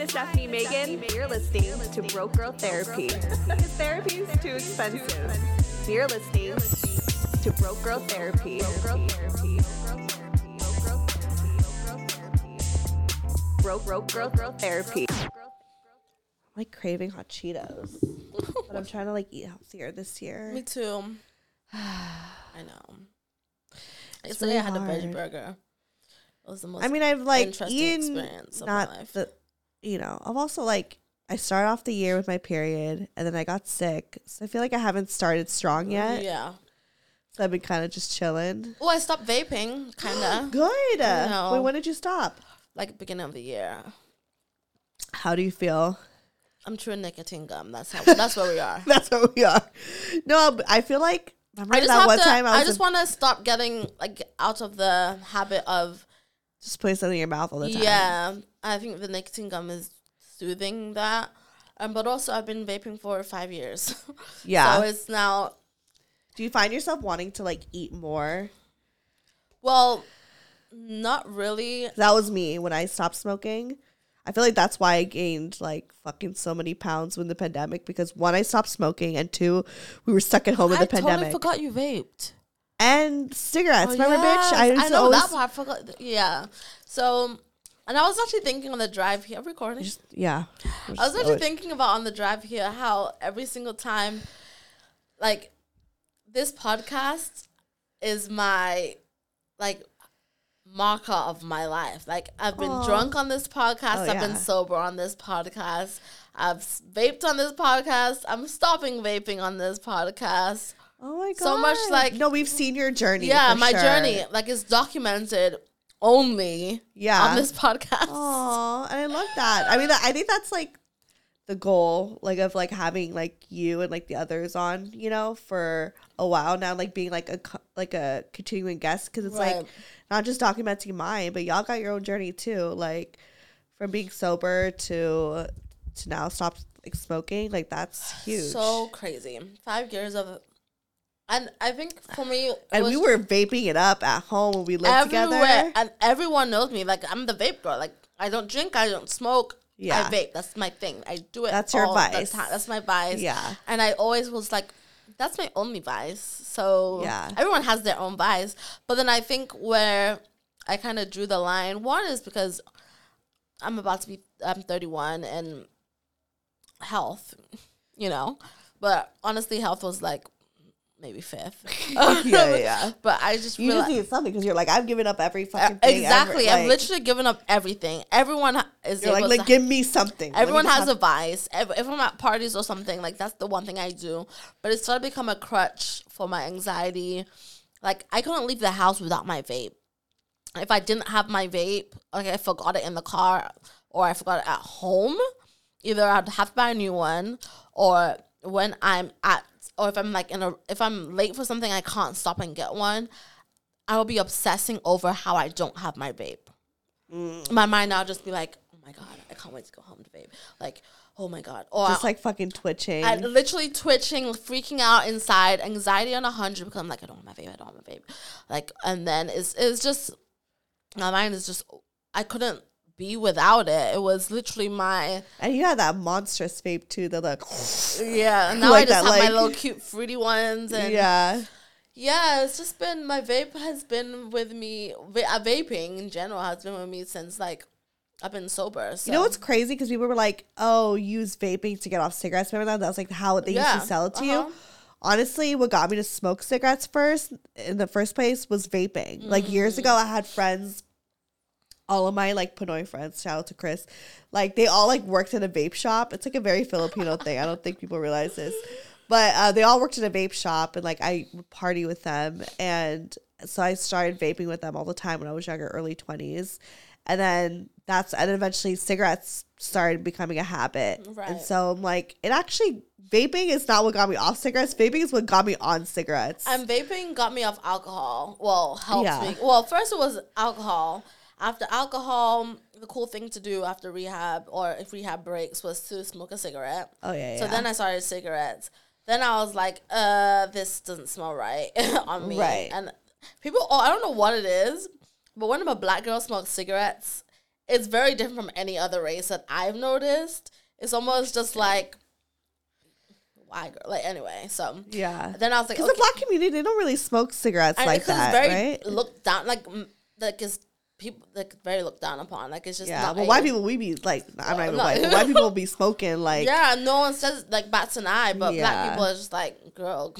Hi, this is Stefanie Maegan. You're listening to Broke Girl Therapy. Because therapy is too expensive. You're listening to Broke Girl Therapy. Broke Broke Girl Girl Therapy. I'm like craving hot Cheetos, but I'm trying to like eat healthier this year. Me too. I know. It's Yesterday I really had a veggie burger. It was the most I mean, I've like interesting eaten experience of my not life. the, you know, I've also like I started off the year with my period, and then I got sick, so I feel like I haven't started strong yet. Yeah. So I've been kind of just chilling. Well, I stopped vaping, kind of, Good. Wait, when did you stop? like beginning of the year. How do you feel? I'm chewing nicotine gum. That's how. That's where we are. That's what we are. No, um, I feel like remember I just that one to. time I I, just want to stop getting like out of the habit of just putting something in your mouth all the time. yeah. I think the nicotine gum is soothing that. Um, but also I've been vaping for five years. Yeah. so it's now do you find yourself wanting to like eat more? well, not really. That was me when I stopped smoking. I feel like that's why I gained like fucking so many pounds when the pandemic because one, I stopped smoking, and two, we were stuck at home in I the pandemic. totally forgot you vaped. and cigarettes, Oh, remember, yes. bitch? I, I know always that part. I forgot. Yeah. So, and I was actually thinking on the drive here, recording. just yeah. I was actually thinking about on the drive here how every single time, like, this podcast is my, like, marker of my life. Like, I've been Aw. drunk on this podcast. Oh, I've yeah. been sober on this podcast. I've vaped on this podcast. I'm stopping vaping on this podcast. Oh my god, So much, like- no, we've seen your journey. Yeah, my sure. journey, like, is documented only Yeah. on this podcast. Oh, and I love that. I mean, I think that's like the goal, like of like having like you and like the others on, you know, for a while now, like being like a like a continuing guest because it's like not just documenting mine, but y'all got your own journey too, like from being sober to to now stop like smoking, like that's huge. So crazy. Five years of, and I think for me, and we were vaping it up at home when we lived everywhere, together. and everyone knows me. Like I'm the vape girl. Like I don't drink, I don't smoke. Yeah. I vape. That's my thing. I do it. That's your all the vice. time. That's my vice. Yeah. And I always was like, that's my only vice. So Yeah. everyone has their own vice. But then I think where I kind of drew the line, one is because I'm about to be, I'm 31 and health, you know. But honestly, health was like maybe fifth. Yeah, yeah. But I just You realized. just need something because you're like I've given up every Uh, fucking thing. exactly. ever. I've literally given up everything. Everyone is like, like to give me something. Let me Everyone has have- a vice. If, if I'm at parties or something, like that's the one thing I do. But it's started to become a crutch for my anxiety. Like I couldn't leave the house without my vape. If I didn't have my vape, like I forgot it in the car or I forgot it at home, either I'd have to buy a new one or when I'm at or if I'm like in a if I'm late for something I can't stop and get one, I will be obsessing over how I don't have my vape Mm. my mind now just be like, oh my god, I can't wait to go home to vape. Like, oh my god, or just like fucking twitching. I, literally twitching, freaking out inside, anxiety on a hundred because I'm like, I don't want my vape, I don't want my vape. Like, and then it's it's just my mind is just I couldn't be without it. It was literally my and you had that monstrous vape too. The like, yeah. And now Like I just that, have my like- little cute fruity ones and yeah, Yeah, it's just been my vape has been with me. uh, Vaping in general has been with me since like I've been sober. So. You know what's crazy? Because people were like, "Oh, use vaping to get off cigarettes." Remember that? That was like how they Yeah, used to sell it to uh-huh. you. Honestly, what got me to smoke cigarettes first in the first place was vaping. Like years Mm. ago, I had friends, all of my like Pinoy friends. Shout out to Chris. Like they all like worked in a vape shop. It's like a very Filipino thing. I don't think people realize this, but uh, they all worked in a vape shop, and like I would party with them, and so I started vaping with them all the time when I was younger, early twenties, and then that's and eventually cigarettes started becoming a habit, right. and so I'm like, it actually vaping is not what got me off cigarettes. Vaping is what got me on cigarettes. And vaping got me off alcohol. Well, helped Yeah. me. Well, first it was alcohol. After alcohol, the cool thing to do after rehab or if rehab breaks was to smoke a cigarette. oh yeah, So yeah. then I started cigarettes. Then I was like, uh, this doesn't smell right on me. Right. And people, oh, I don't know what it is, but when a black girl smokes cigarettes, it's very different from any other race that I've noticed. It's almost just like, white girl. Like, anyway, so. yeah. Then I was like, Because okay. the black community, they don't really smoke cigarettes And like that, it's very right? looked down, like, like it's people, like, very looked down upon. Like, it's just Yeah, not but white people, we be like, I'm not even no. white, but white people be smoking like, yeah, no one says like bats an eye, but Yeah. black people are just like, girl,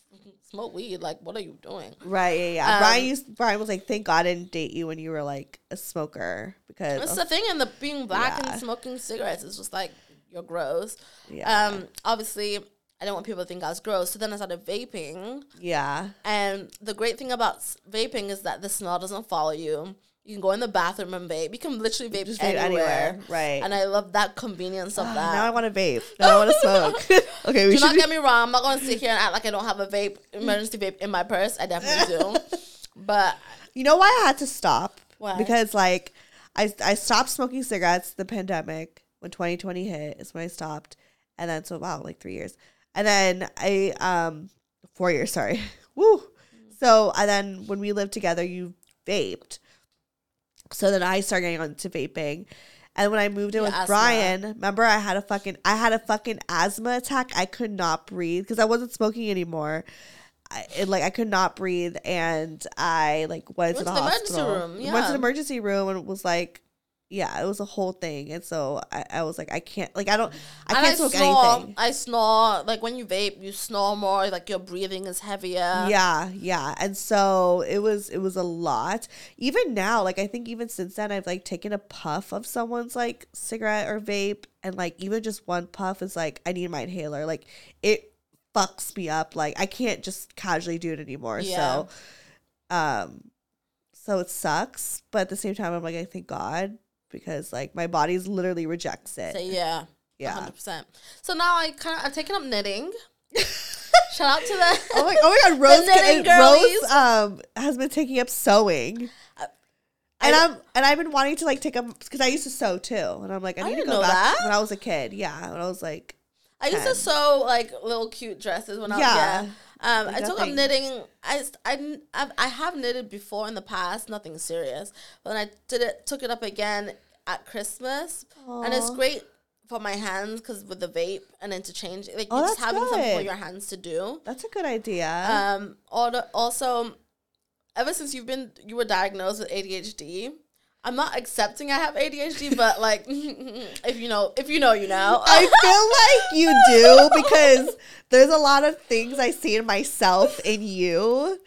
smoke weed. Like, what are you doing? right, yeah, yeah. Um, Brian used, Brian was like, thank God I didn't date you when you were like a smoker because, That's the thing, and the being black Yeah. and smoking cigarettes is just like you're gross. yeah, Um, obviously, I didn't want people to think I was gross, so then I started vaping. yeah, And the great thing about vaping is that the smell doesn't follow you. You can go in the bathroom and vape. You can literally vape, Just anywhere. anywhere, right. And I love that convenience of Ah, that. now I want to vape. Now I want to smoke. okay, we do should. not be- get me wrong. I'm not going to sit here and act like I don't have a vape, emergency vape in my purse. I definitely do. But You know why I had to stop? Why? Because like I I stopped smoking cigarettes the pandemic when 2020 hit is when I stopped. And then so wow, like 3 years. And then I um 4 years, sorry. Woo. So and then when we lived together you vaped. So then I started getting onto vaping. And when I moved in with asthma. Brian, remember I had a fucking I had a fucking asthma attack. I could not breathe because I wasn't smoking anymore. I, it, like I could not breathe, and I like went, to the, Went to the emergency hospital. room, Went to yeah. the emergency room and was like, yeah, it was a whole thing. And so I, I was like, I can't, like I don't, I and can't smoke snore. anything. I snore. Like when you vape, you snore more. Like your breathing is heavier. yeah, yeah. And so it was it was a lot. Even now, like I think even since then I've like taken a puff of someone's like cigarette or vape and like even just one puff is like I need my inhaler. Like it fucks me up. Like I can't just casually do it anymore. Yeah. So um so it sucks, but at the same time I'm like I thank God because like my body's literally rejects it. So yeah. Yeah. hundred percent. So now I kind of I've taken up knitting. Shout out to the Oh my, oh my God, Rose, knitting Rose um has been taking up sewing. And I- I'm and I've been wanting to like take up because I used to sew too, and I'm like I I need to go know back that. when I was a kid. Yeah, when I was like, I used to sew like little cute dresses when I was Yeah. yeah. Um, Like I took up knitting. I, I, I've, I have knitted before in the past, nothing serious. But then I did it, took it up again at Christmas, and it's great for my hands because with the vape and interchange, like Oh, you just having something for your hands to do. that's a good idea. Um, also, ever since you've been you were diagnosed with ADHD. I'm not accepting I have ADHD, but like, if you know, if you know, you know. I feel like you do because there's a lot of things I see in myself in you.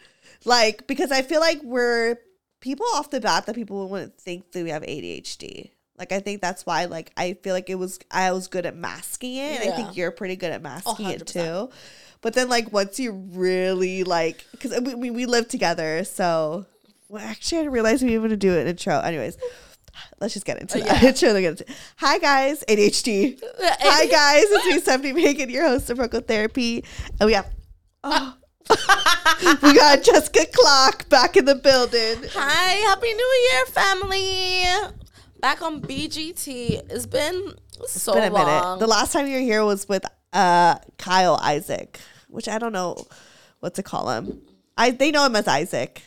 Like, because I feel like we're people off the bat that people wouldn't think that we have ADHD. Like, I think that's why, like, I feel like it was, I was good at masking it. And I think you're pretty good at masking it 100%. too. But then, like, once you really, like, because we, we, we live together. So, well, actually, I didn't realize we were going to do an intro. Anyways, let's just get into Uh, that. yeah. Into- Hi, guys. ADHD. Hi guys, it's me, Stefanie Maegan, your host of Broke Girl Therapy, and we have oh, we got Jessica Clarke back in the building. Hi, happy new year, family. Back on BGT. It's been so Been a long. minute. The last time you were here was with uh Kyle Isaac, which I don't know what to call him. I they know him as Isaac.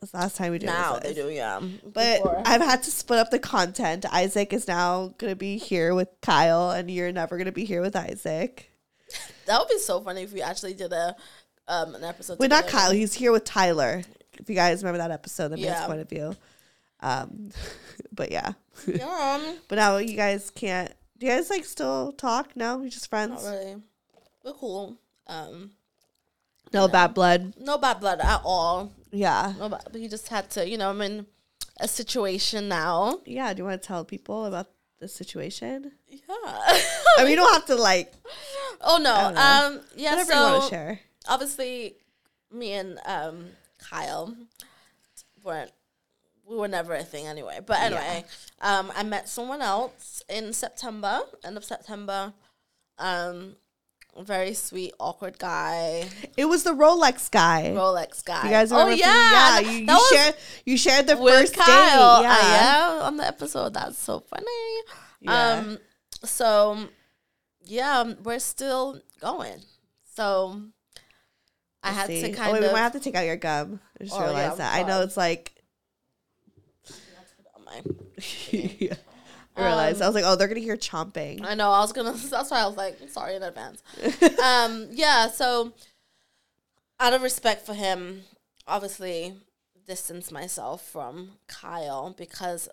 That's the last time we did this, now they do, yeah. But Before. I've had to split up the content. Isaac is now gonna be here with Kyle, and you're never gonna be here with Isaac. That would be so funny if we actually did a um an episode. Wait, not. Kyle. He's here with Tyler. If you guys remember that episode, the man's point of view. Um, but yeah, Yeah, um, but now you guys can't. Do you guys like still talk? No, we're just friends. not really. We're cool. Um, No bad blood. no bad blood at all. Yeah, No bad. But he just had to, you know, I'm in a situation now. yeah. Do you want to tell people about the situation? Yeah. I mean, you don't have to like oh no. Um. Yeah. whatever you want So to share. obviously, me and um Kyle weren't. We were never a thing anyway. But anyway, um, I met someone else in September, end of September. Um, very sweet, awkward guy, It was the Rolex guy. Rolex guy. You guys oh remember? from- yeah, yeah. You, you shared you shared the first Kyle. date. Yeah. yeah, on the episode. That's so funny. Yeah. Um, so yeah, we're still going. So I had See? to oh, kind wait, of we might have to take out your gum. I just Oh, yeah, realized that. I know it's like. yeah. I realized. I was like, oh, they're gonna hear chomping. I know. I was gonna. That's why I was like, sorry in advance. um, yeah. So, out of respect for him, obviously, distance myself from Kyle because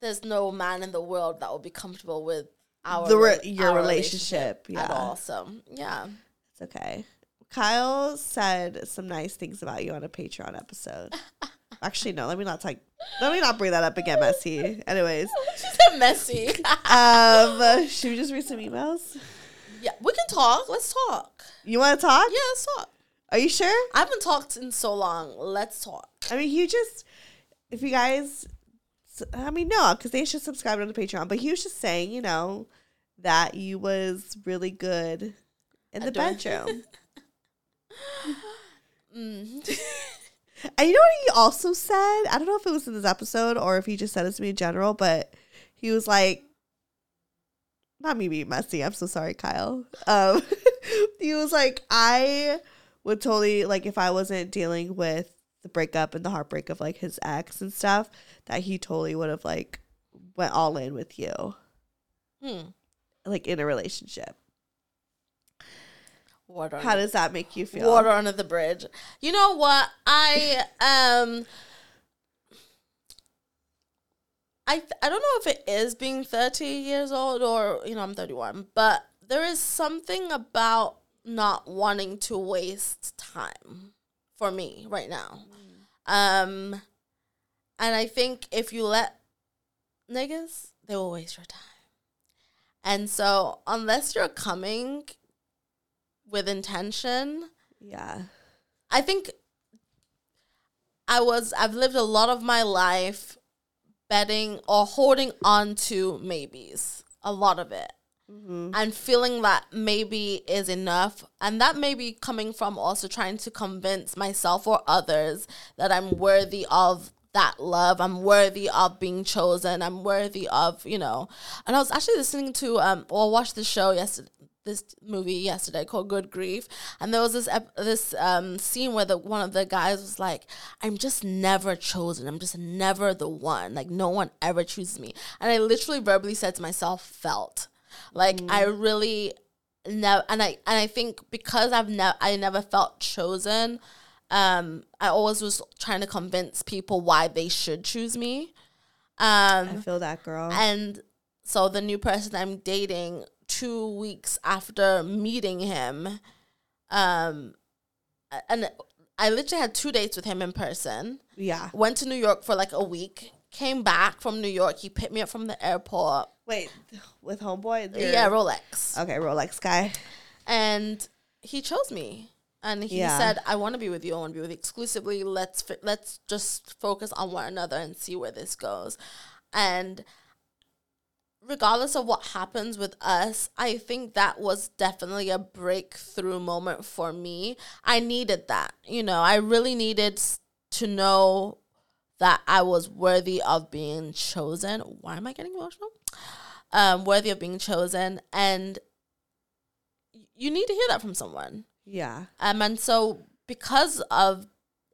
there's no man in the world that will be comfortable with our The re- your our relationship, at yeah. all. So yeah, It's okay. Kyle said some nice things about you on a Patreon episode. Actually, no. Let me not talk. Let me not bring that up again, Messy. Anyways, she said messy. um, should we just read some emails? yeah, we can talk. Let's talk. You want to talk? Yeah, let's talk. Are you sure? I haven't talked in so long. Let's talk. I mean, you just, if you guys, I mean, no, because they should subscribe to the Patreon. But he was just saying, you know, that you was really good in the bedroom. Mm. And you know what he also said? I don't know if it was in this episode or if he just said it to me in general, but he was like, not me being messy. I'm so sorry, Kyle. Um, he was like, I would totally like if I wasn't dealing with the breakup and the heartbreak of like his ex and stuff, that he totally would have like went all in with you, Hmm. like in a relationship. Water. How does that make you feel? water under the bridge. You know what? I um I th- I don't know if it is being 30 years old or you know I'm 31, but there is something about not wanting to waste time for me right now. Um and I think if you let niggas, they will waste your time. And so unless you're coming with intention, Yeah. I think I was I've lived a lot of my life betting or holding on to maybes. A lot of it. Mm-hmm. And feeling that maybe is enough. And that may be coming from also trying to convince myself or others that I'm worthy of that love. I'm worthy of being chosen. I'm worthy of, you know. And I was actually listening to um or watched the show yesterday this movie yesterday called Good Grief, and there was this ep- this um scene where the one of the guys was like, "I'm just never chosen. I'm just never the one. Like no one ever chooses me." And I literally verbally said to myself, "Felt like I really never." And I and I think because I've never I never felt chosen. Um, I always was trying to convince people why they should choose me. Um, I feel that girl. and so the new person I'm dating, two weeks after meeting him, um, and I literally had two dates with him in person. yeah. Went to New York for like a week. Came back from New York. He picked me up from the airport. Wait, with homeboy? Your- Yeah, Rolex. Okay, Rolex guy. and he chose me and he Yeah. said i want to be with you i want to be with you exclusively let's fi- let's just focus on one another and see where this goes and regardless of what happens with us i think that was definitely a breakthrough moment for me i needed that you know i really needed to know that i was worthy of being chosen why am i getting emotional um worthy of being chosen and you need to hear that from someone. Yeah. Um, and so because of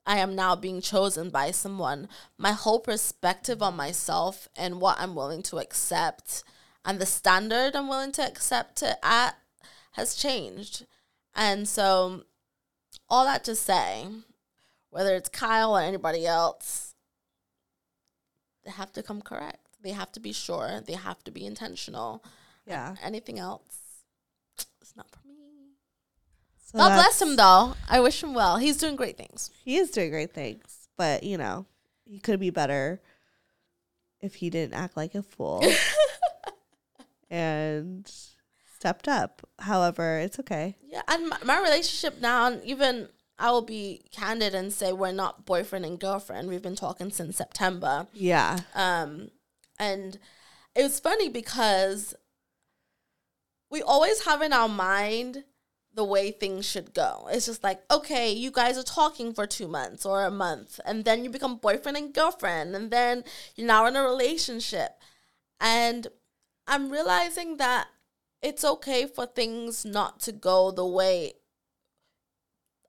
I am now being chosen by someone, my whole perspective on myself and what I'm willing to accept and the standard I'm willing to accept it at has changed. And so all that to say, whether it's Kyle or anybody else, they have to come correct. They have to be sure. They have to be intentional. Um, yeah. Anything else, it's not for me. So God bless him, though. I wish him well. He's doing great things. He is doing great things, but you know, he could be better if he didn't act like a fool and stepped up. However, it's okay. Yeah, and my, my relationship now, and even I will be candid and say we're not boyfriend and girlfriend. We've been talking since September. Yeah. Um, and it was funny because we always have in our mind the way things should go. It's just like, okay, you guys are talking for two months or a month, and then you become boyfriend and girlfriend, and then you're now in a relationship. And I'm realizing that it's okay for things not to go the way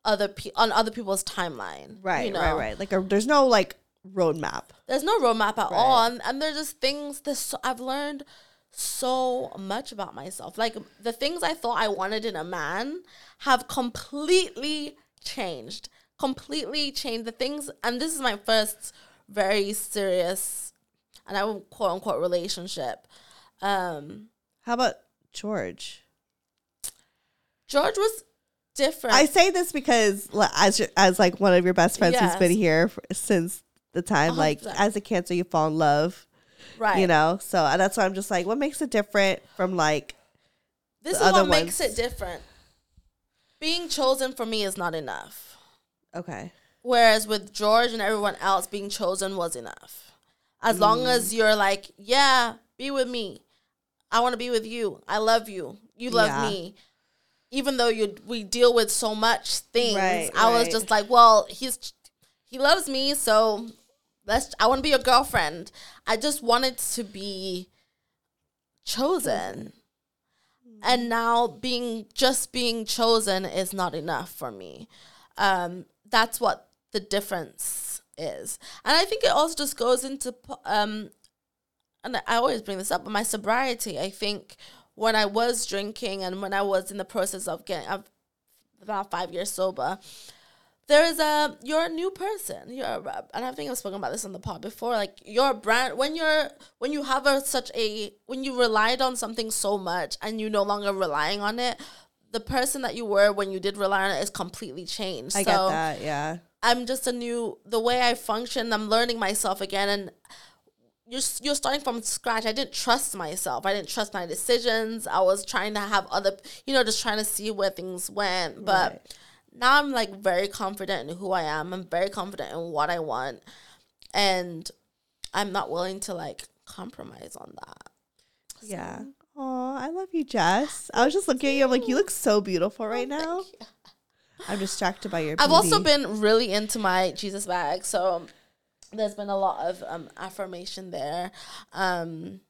other pe- on other people's timeline. Right, you know? right, right. Like a, there's no like roadmap. There's no roadmap at Right. all, and, and there's just things that so, I've learned so much about myself. Like the things I thought I wanted in a man have completely changed. Completely changed the things, and this is my first very serious, and I would quote unquote relationship. Um, How about George? George was different. I say this because as your- as like one of your best friends who's been here f since the time, like hundred percent. as a cancer, you fall in love, right. you know. So uh, that's why I'm just like, what makes it different from like, this is what other makes it different. Being chosen for me is not enough. okay, Whereas with George and everyone else, being chosen was enough. As long as you're like, yeah, be with me. I want to be with you. I love you. You love Yeah. me. Even though you we deal with so much things, Right, I was just like, well, he's he loves me, so let's. I want to be your girlfriend. I just wanted to be chosen. And now being just being chosen is not enough for me. Um, that's what the difference is. And I think it also just goes into um and I always bring this up, but my sobriety, I think when I was drinking and when I was in the process of getting about five years sober, there is a you're a new person. You're a, and I think I've spoken about this on the pod before. Like your brand when you're when you have a such a when you relied on something so much and you no longer relying on it, the person that you were when you did rely on it is completely changed. I so get that. Yeah, I'm just a new the way I function. I'm learning myself again, and you're you're starting from scratch. I didn't trust myself. I didn't trust my decisions. I was trying to have other, you know, just trying to see where things went. But Right. now I'm like very confident in who I am. I'm very confident in what I want, and I'm not willing to like compromise on that. yeah. Oh, I love you, Jess. I was just looking at you. I'm like, you look so beautiful right oh, now. I'm distracted by your. I've also been really into my Jesus bag, so there's been a lot of um, affirmation there. Um,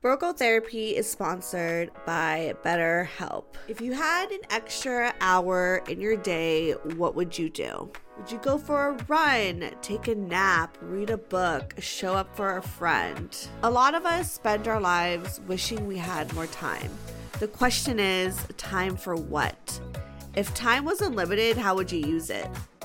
Therapy is sponsored by BetterHelp. If you had an extra hour in your day, what would you do? Would you go for a run, take a nap, read a book, show up for a friend? A lot of us spend our lives wishing we had more time. The question is time for what? If time was unlimited, how would you use it?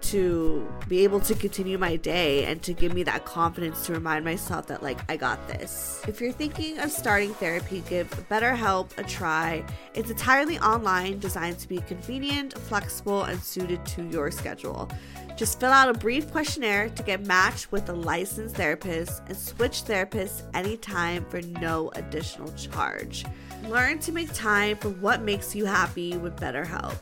to be able to continue my day and to give me that confidence to remind myself that like I got this. If you're thinking of starting therapy, give BetterHelp a try. It's entirely online, designed to be convenient, flexible, and suited to your schedule. Just fill out a brief questionnaire to get matched with a licensed therapist and switch therapists anytime for no additional charge. Learn to make time for what makes you happy with BetterHelp.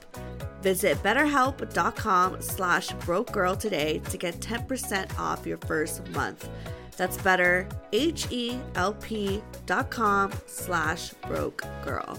Visit betterhelp.com slash broke girl today to get 10% off your first month. That's better, H-E-L-P dot com slash broke girl.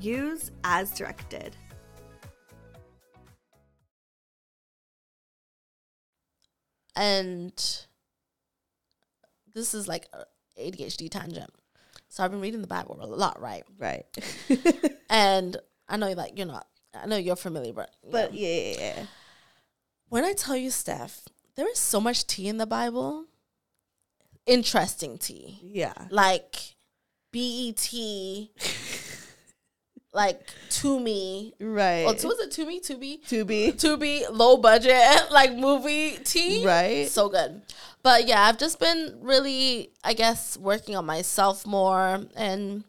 Use as directed. And this is like ADHD tangent. So I've been reading the Bible a lot, right? Right. And I know like you're not. I know you're familiar, but you but yeah, yeah, yeah. when I tell you, Steph, there is so much tea in the Bible. Interesting tea, Yeah. like BET, like to me. Right. To, was it to me? To be to be. to be low budget like movie tea. Right. So good. But yeah, I've just been really, I guess, working on myself more and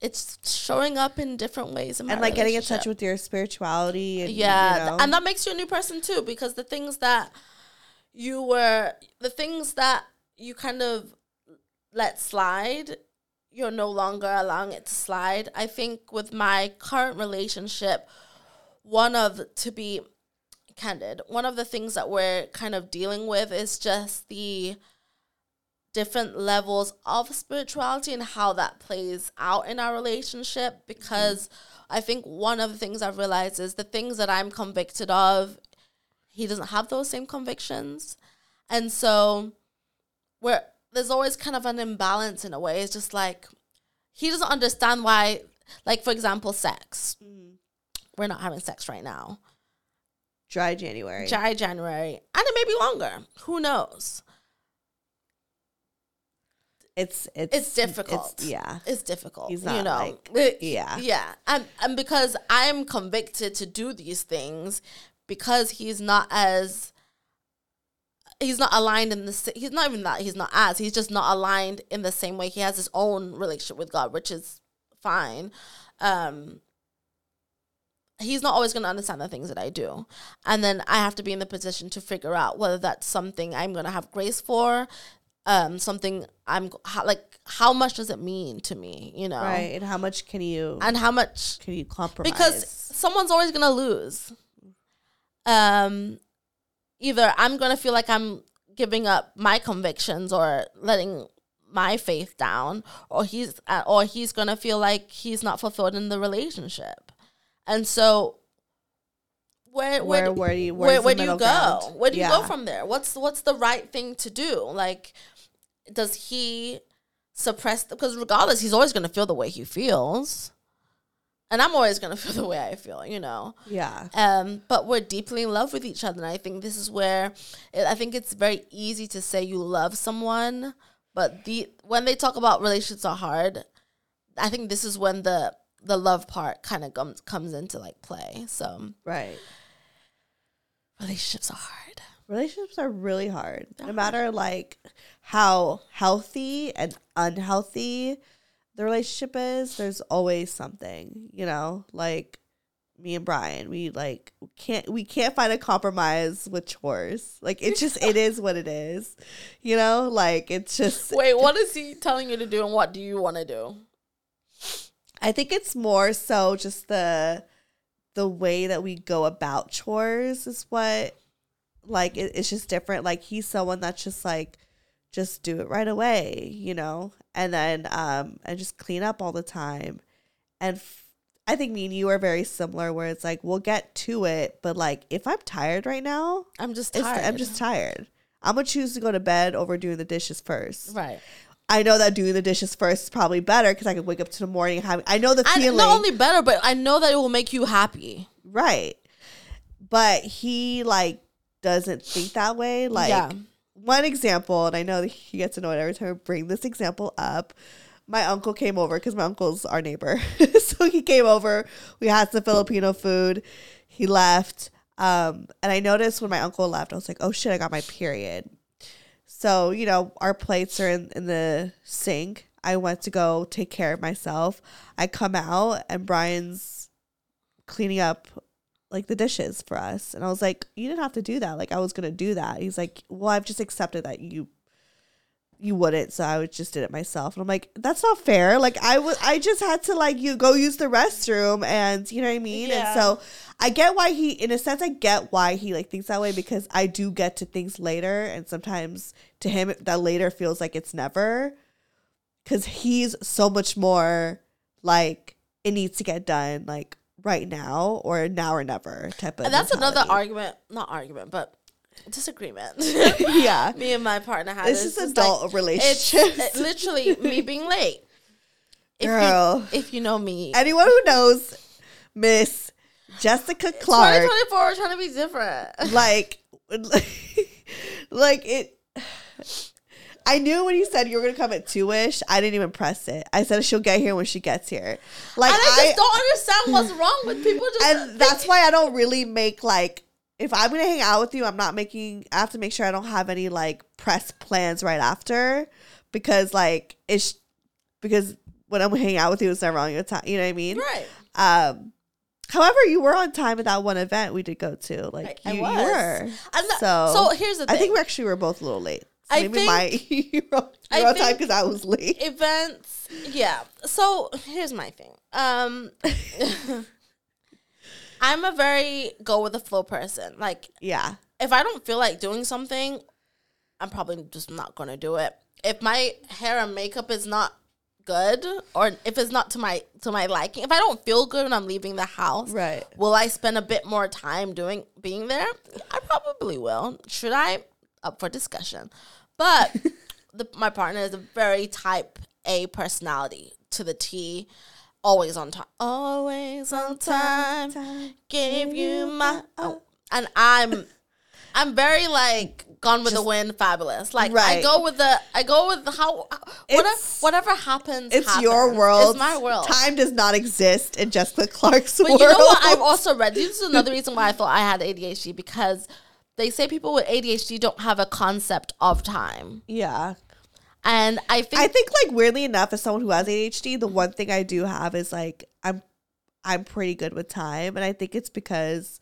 it's showing up in different ways in my And like getting in touch with your spirituality and yeah you know. and that makes you a new person too because the things that you were the things that you kind of let slide you're no longer allowing it to slide i think with my current relationship one of to be candid one of the things that we're kind of dealing with is just the different levels of spirituality and how that plays out in our relationship because I think one of the things I've realized is the things that I'm convicted of, he doesn't have those same convictions. And so where there's always kind of an imbalance in a way. It's just like he doesn't understand why like for example, sex. Mm-hmm. We're not having sex right now. dry January. Dry January. And it may be longer. Who knows? it's it's it's difficult. It's, yeah. it's difficult. He's you not, know, like- yeah. yeah, and and because I'm convicted to do these things because he's not as he's not aligned in the he's not even that he's not as he's just not aligned in the same way he has his own relationship with God, which is fine. Um, he's not always going to understand the things that I do. And then I have to be in the position to figure out whether that's something I'm going to have grace for, um, something I'm how, like, how much does it mean to me, you know? Right. And how much can you And how much, can you compromise? because someone's always going to lose. Um, either I'm going to feel like I'm giving up my convictions or letting my faith down or he's uh, or he's going to feel like he's not fulfilled in the relationship. And so where where Where- where do you- where, where do you go? ground? Where do you go from there? What's what's the right thing to do? Like does he suppress because regardless he's always going to feel the way he feels and i'm always going to feel the way i feel you know? Yeah. um but we're deeply in love with each other and i think this is where it, i think it's very easy to say you love someone but the when they talk about relationships are hard i think this is when the the love part kind of comes comes into like play so. Right. relationships are hard. Relationships are really hard. No matter like how healthy and unhealthy the relationship is there's always something you know? Like me and brian we like can't we can't find a compromise with chores. Like it's just it is what it is you know? Like it's just wait what is he telling you to do and what do you want to do? I think it's more so just the the way that we go about chores is what like it, it's just different. Like he's someone that's just like just do it right away, you know, and then um and just clean up all the time. And f- I think me and you are very similar, where it's like we'll get to it, but like if I'm tired right now, i'm just tired I'm just tired. I'm gonna choose to go to bed over doing the dishes first. right I know that doing the dishes first is probably better because I can wake up to the morning and have. I know the and feeling. not only better but i know that it will make you happy Right. But he like doesn't think that way. Like Yeah. One example, and I know that he gets annoyed every time I bring this example up. My uncle came over because my uncle's our neighbor. so he came over. We had some Filipino food. He left. Um, and I noticed when my uncle left, I was like, oh shit, I got my period. So, you know, our plates are in, in the sink. I went to go take care of myself. I come out and Brian's cleaning up like the dishes for us. And I was like, you didn't have to do that. Like I was gonna do that. He's like, well, I've just accepted that you you wouldn't, so I would just did it myself. And I'm like, that's not fair. Like I was, I just had to like you go use the restroom and you know what I mean? Yeah. And so I get why he in a sense I get why he like thinks that way because I do get to things later and sometimes to him that later feels like it's never because he's so much more like it needs to get done like right now or now or never type of And that's another argument, not argument, but disagreement. yeah me and my partner had. this is just like- adult It's literally me being late. If Girl. you, if you know me, anyone who knows miss jessica clarke 2024, we're trying to be different. like like it I knew when you said you were gonna come at two ish. I didn't even press it. I said she'll get here when she gets here. Like and I I, just don't understand what's wrong with people. Just and that's why I don't really make like if I'm gonna hang out with you, I'm not making. I have to make sure I don't have any like press plans right after because like it's because when I'm hanging out with you, it's never on your time. You know what I mean? right. Um. However, you were on time at that one event we did go to. Like I you, you was. were. I'm not- so, so here's the thing. I think we actually were both a little late. I maybe think- my you were, I you were on time because I was late. events yeah. So here's my thing. Um i'm a very go with the flow person. Like Yeah. if i don't feel like doing something i'm probably just not gonna do it. If my hair and makeup is not good or if it's not to my to my liking if i don't feel good when i'm leaving the house Right. will i spend a bit more time doing being there? I probably will. Should i? Up for discussion but the, my partner is a very type a personality to the t always on time always on time give you my oh. and i'm i'm very like gone with the wind fabulous like i go with the i go with the how whatever, whatever happens It's happens. your world. it's my world Time does not exist in Jessica Clarke's but world. you know what i've also read this is another reason why i thought i had adhd because they say people with adhd don't have a concept of time yeah. and i think I think like weirdly enough, as someone who has ADHD, the one thing I do have is like I'm I'm pretty good with time, and I think it's because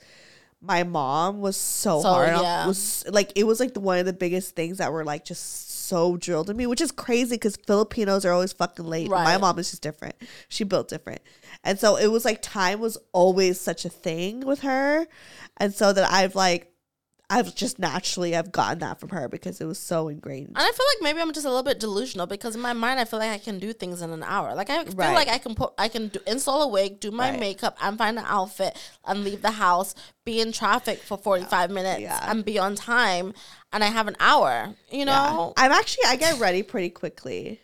my mom was so, So, hard. yeah. Was like it was like the one of the biggest things that were like just so drilled in me, which is crazy because Filipinos are always fucking late. My mom is just different. She built different, and so it was like time was always such a thing with her, and so that I've like I've just naturally I've gotten that from her because it was so ingrained. And I feel like maybe I'm just a little bit delusional because in my mind I feel like I can do things in an hour. Like I feel Right. like I can put I can do, install a wig, do my Right. makeup, and find an outfit and leave the house, be in traffic for 45 minutes Yeah. and be on time and I have an hour. You know? I'm actually I get ready pretty quickly.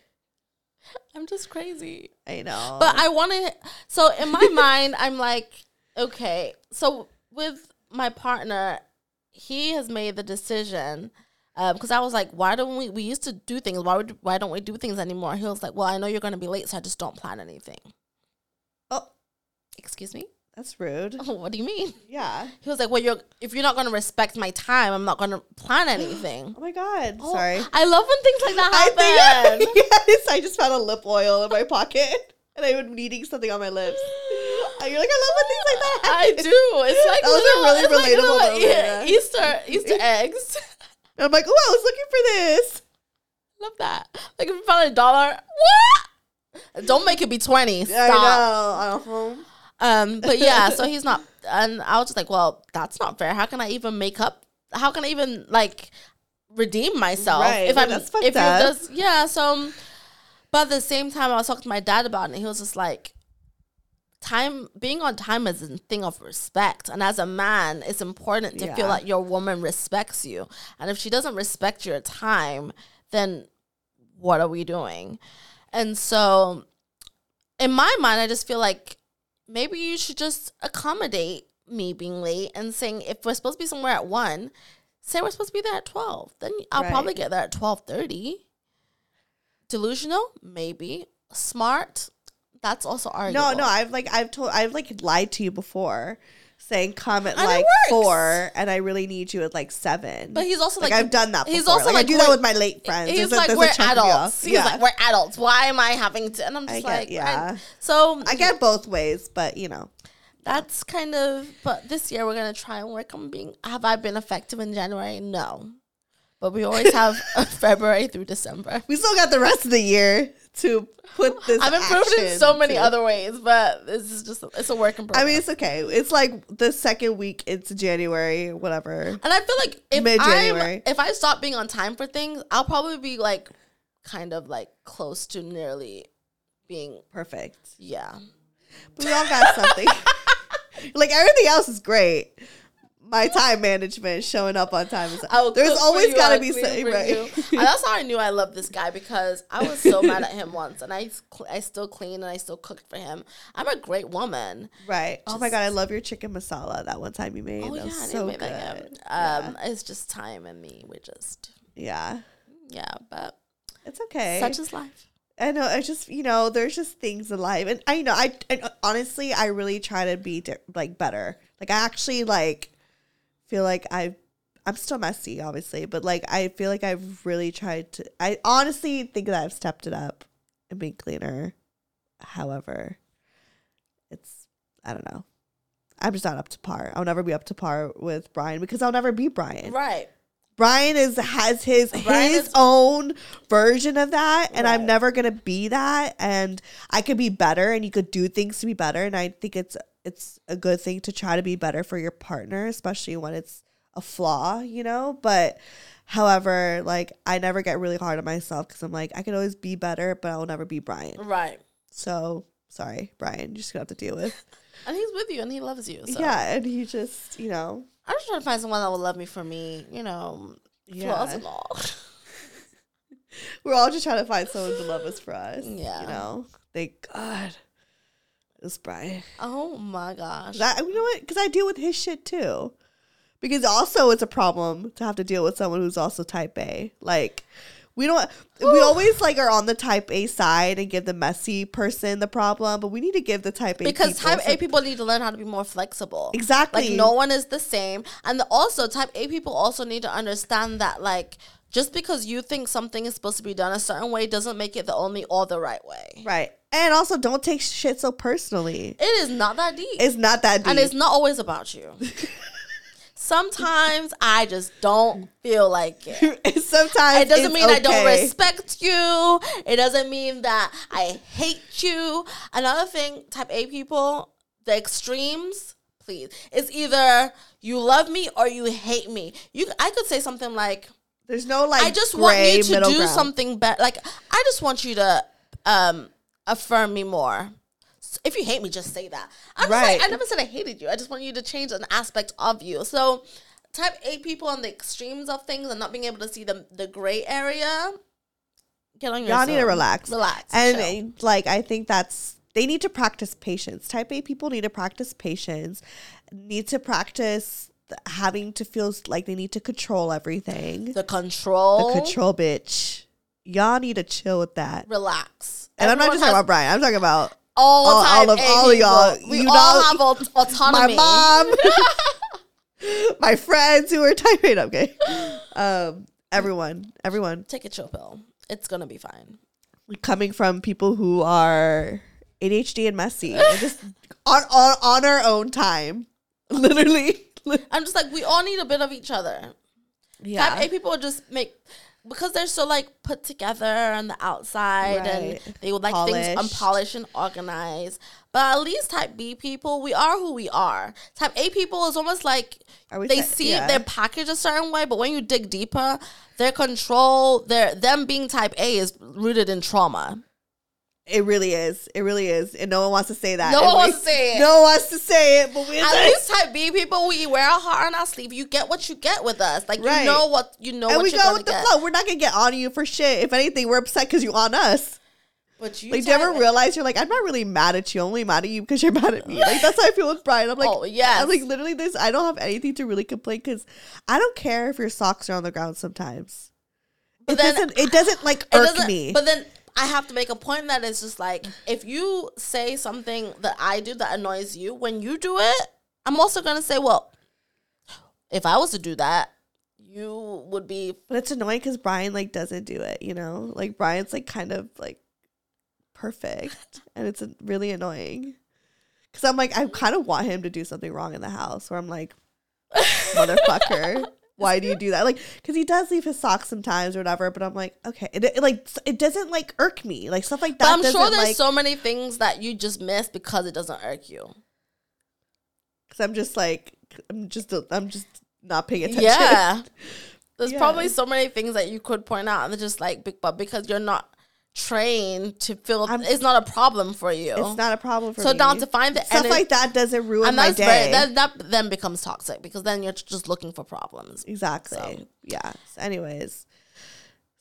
I'm just crazy. I know. But I want to. So in my mind, I'm like, okay. So with my partner, he has made the decision um, because I was like, why don't we? We used to do things. Why would? Why don't we do things anymore? He was like, well, I know you're going to be late, so I just don't plan anything. oh, Excuse me. that's rude. Oh, what do you mean? Yeah. He was like, well, you're if you're not going to respect my time, I'm not going to plan anything. Oh my god. Oh, Sorry. I love when things like that I happen. think yes, I just found a lip oil in my pocket and I was needing something on my lips. You're like, I love when things like that. happen. I do. It's like a little- really it's like relatable little yeah. Easter Easter eggs. And I'm like, oh, I was looking for this. Love that. Like if you found a dollar, what? Don't make it be twenty. I know. Uh-huh. Um, but yeah, so he's not, and I was just like, well, that's not fair. How can I even make up? How can I even like redeem myself Right, if I'm if you're just yeah? So, um, but at the same time, I was talking to my dad about it. and He was just like, time being on time is a thing of respect, and as a man, it's important to feel Yeah. like your woman respects you. And if she doesn't respect your time, then what are we doing? And so, in my mind, I just feel like maybe you should just accommodate me being late and saying if we're supposed to be somewhere at one, say we're supposed to be there at twelve. Then I'll Right. probably get there at twelve thirty. Delusional, maybe. Smart, that's also arguable. No, no, I've like I've told I've like lied to you before, saying come at And like four, and I really need you at like seven. But he's also like, like, I've done that. Before. He's also like, like I do that with my late friends. He's like we're chunk of y'all. adults. He's yeah, like we're adults. Why am I having to? And I'm just I get- like, yeah. So I get both ways, but you know, that's kind of. But this year we're gonna try and work on being. Have I been effective in January? No, but we always have February through December. we still got the rest of the year to put this. I've improved in so many to- other ways, but this is just it's a work in progress. I mean, it's okay. It's like the second week into January, whatever. and I feel like if Mid-January. I'm if I stop being on time for things, I'll probably be like kind of like close to nearly being Perfect. yeah. But we all got something. like everything else is great. My time management, showing up on time is. There's always got to be something right. that's how I knew I loved this guy because I was so mad at him once, and I I still clean and I still cooked for him. I'm a great woman. Right. Oh my god, I love your chicken masala. That one time you made. Oh that yeah, was so good. yet. yeah. Um, it's just time and me. We're just yeah, yeah, but it's okay. such is life. I know. I just you know, there's just things in life, and I know. I and honestly, I really try to be di- like better. Like I actually like feel like I. I'm still messy, obviously, but like I feel like I've really tried to. I honestly think that I've stepped it up and been cleaner. However, it's I don't know. I'm just not up to par. I'll never be up to par with Brian because I'll never be Brian. Right. Brian is has his Brian his is- own version of that, and I'm never gonna be that. And I could be better, and you could do things to be better. And I think it's it's a good thing to try to be better for your partner, especially when it's a flaw, you know. But however, like I never get really hard on myself because I'm like I can always be better, but I'll never be Brian. Right. So sorry, Brian, you're just gonna have to deal with. And he's with you and he loves you. So Yeah, and he just you know I'm just trying to find someone that will love me for me, you know, flaws and all. We're all just trying to find someone to love us for us. Yeah. You know? Thank God. It's Brian. oh my gosh. That, you know what? Because I deal with his shit too. Because also it's a problem to have to deal with someone who's also type A. Like, we don't, we always like are on the type A side and give the messy person the problem, but we need to give the type A because people type A people need to learn how to be more flexible. Exactly. Like no one is the same. And also type A people also need to understand that like just because you think something is supposed to be done a certain way doesn't make it the only or the right way. Right. And also don't take shit so personally. It is not that deep. It's not that deep. and it's not always about you. Sometimes I just don't feel like it. Sometimes It doesn't mean I don't respect you. It doesn't mean that I hate you. Another thing, type A people, the extremes, please. It's either you love me or you hate me. You, I could say something like, There's no like. I just want you to do ground. something better. Like I just want you to um affirm me more. S- If you hate me, just say that. I'm Right. like, I never said I hated you. I just want you to change an aspect of you. So, type A people on the extremes of things and not being able to see the the gray area. Get on your. Y'all need to relax. Relax. And chill. like I think that's they need to practice patience. Type A people need to practice patience. Need to practice having to feel like they need to control everything. the control. The control bitch. Y'all need to chill with that. Relax. And I'm not Everyone just talking about Brian. I'm talking about all, all- all of- all of y'all. We You all know- have aut- autonomy. my mom, my friends who are type A. Okay, um, everyone, everyone Take a chill pill. It's gonna be fine. coming from people who are ADHD and messy, and just on, on on our own time, literally. I'm just like we all need a bit of each other. Type A people just make because they're so like put together on the outside and they would like things Polished. unpolished and organized. But at least type B people, we are who we are. Type A people is almost like they ty- see yeah. their package a certain way, but when you dig deeper, their control, their them being type A is rooted in trauma. It really is. It really is, and no one wants to say that. No And one we- wants to say it. No one wants to say it, but we. At least type B people, we wear our heart on our sleeve. You get what you get with us. Like Right. you know what you know and we go with the get. flow. We're not gonna get on you for shit. If anything, we're upset because you on us. But you Like, do you ever realize you're like, I'm not really mad at you, I'm only mad at you because you're mad at me. Like, that's how I feel with Brian. I'm like, Oh, yes. I'm like, literally, this, I don't have anything to really complain because I don't care if your socks are on the ground sometimes. But it then- doesn't, it doesn't like irk doesn't- me. But then I have to make a point that it's just like if you say something that I do that annoys you, when you do it, I'm also gonna say, well, if I was to do that, you would be But it's annoying because Brian like doesn't do it, you know? Like Brian's like kind of like perfect. and it's really annoying. Cause I'm like, I kind of want him to do something wrong in the house where I'm like, motherfucker, why do you do that? Like, cause he does leave his socks sometimes or whatever, but I'm like, okay. It, it, like, it doesn't like irk me. Like stuff like that. But I'm sure there's like, so many things that you just miss because it doesn't irk you. cause I'm just like, I'm just, I'm just not paying attention. Yeah. There's Yeah. probably so many things that you could point out and just like big but because you're not trained to feel I'm- it's not a problem for you. It's not a problem for you. so me. now to find the stuff like that doesn't ruin and my that's day. very that, that then becomes toxic because then you're just looking for problems. Exactly. So. Yeah. So anyways,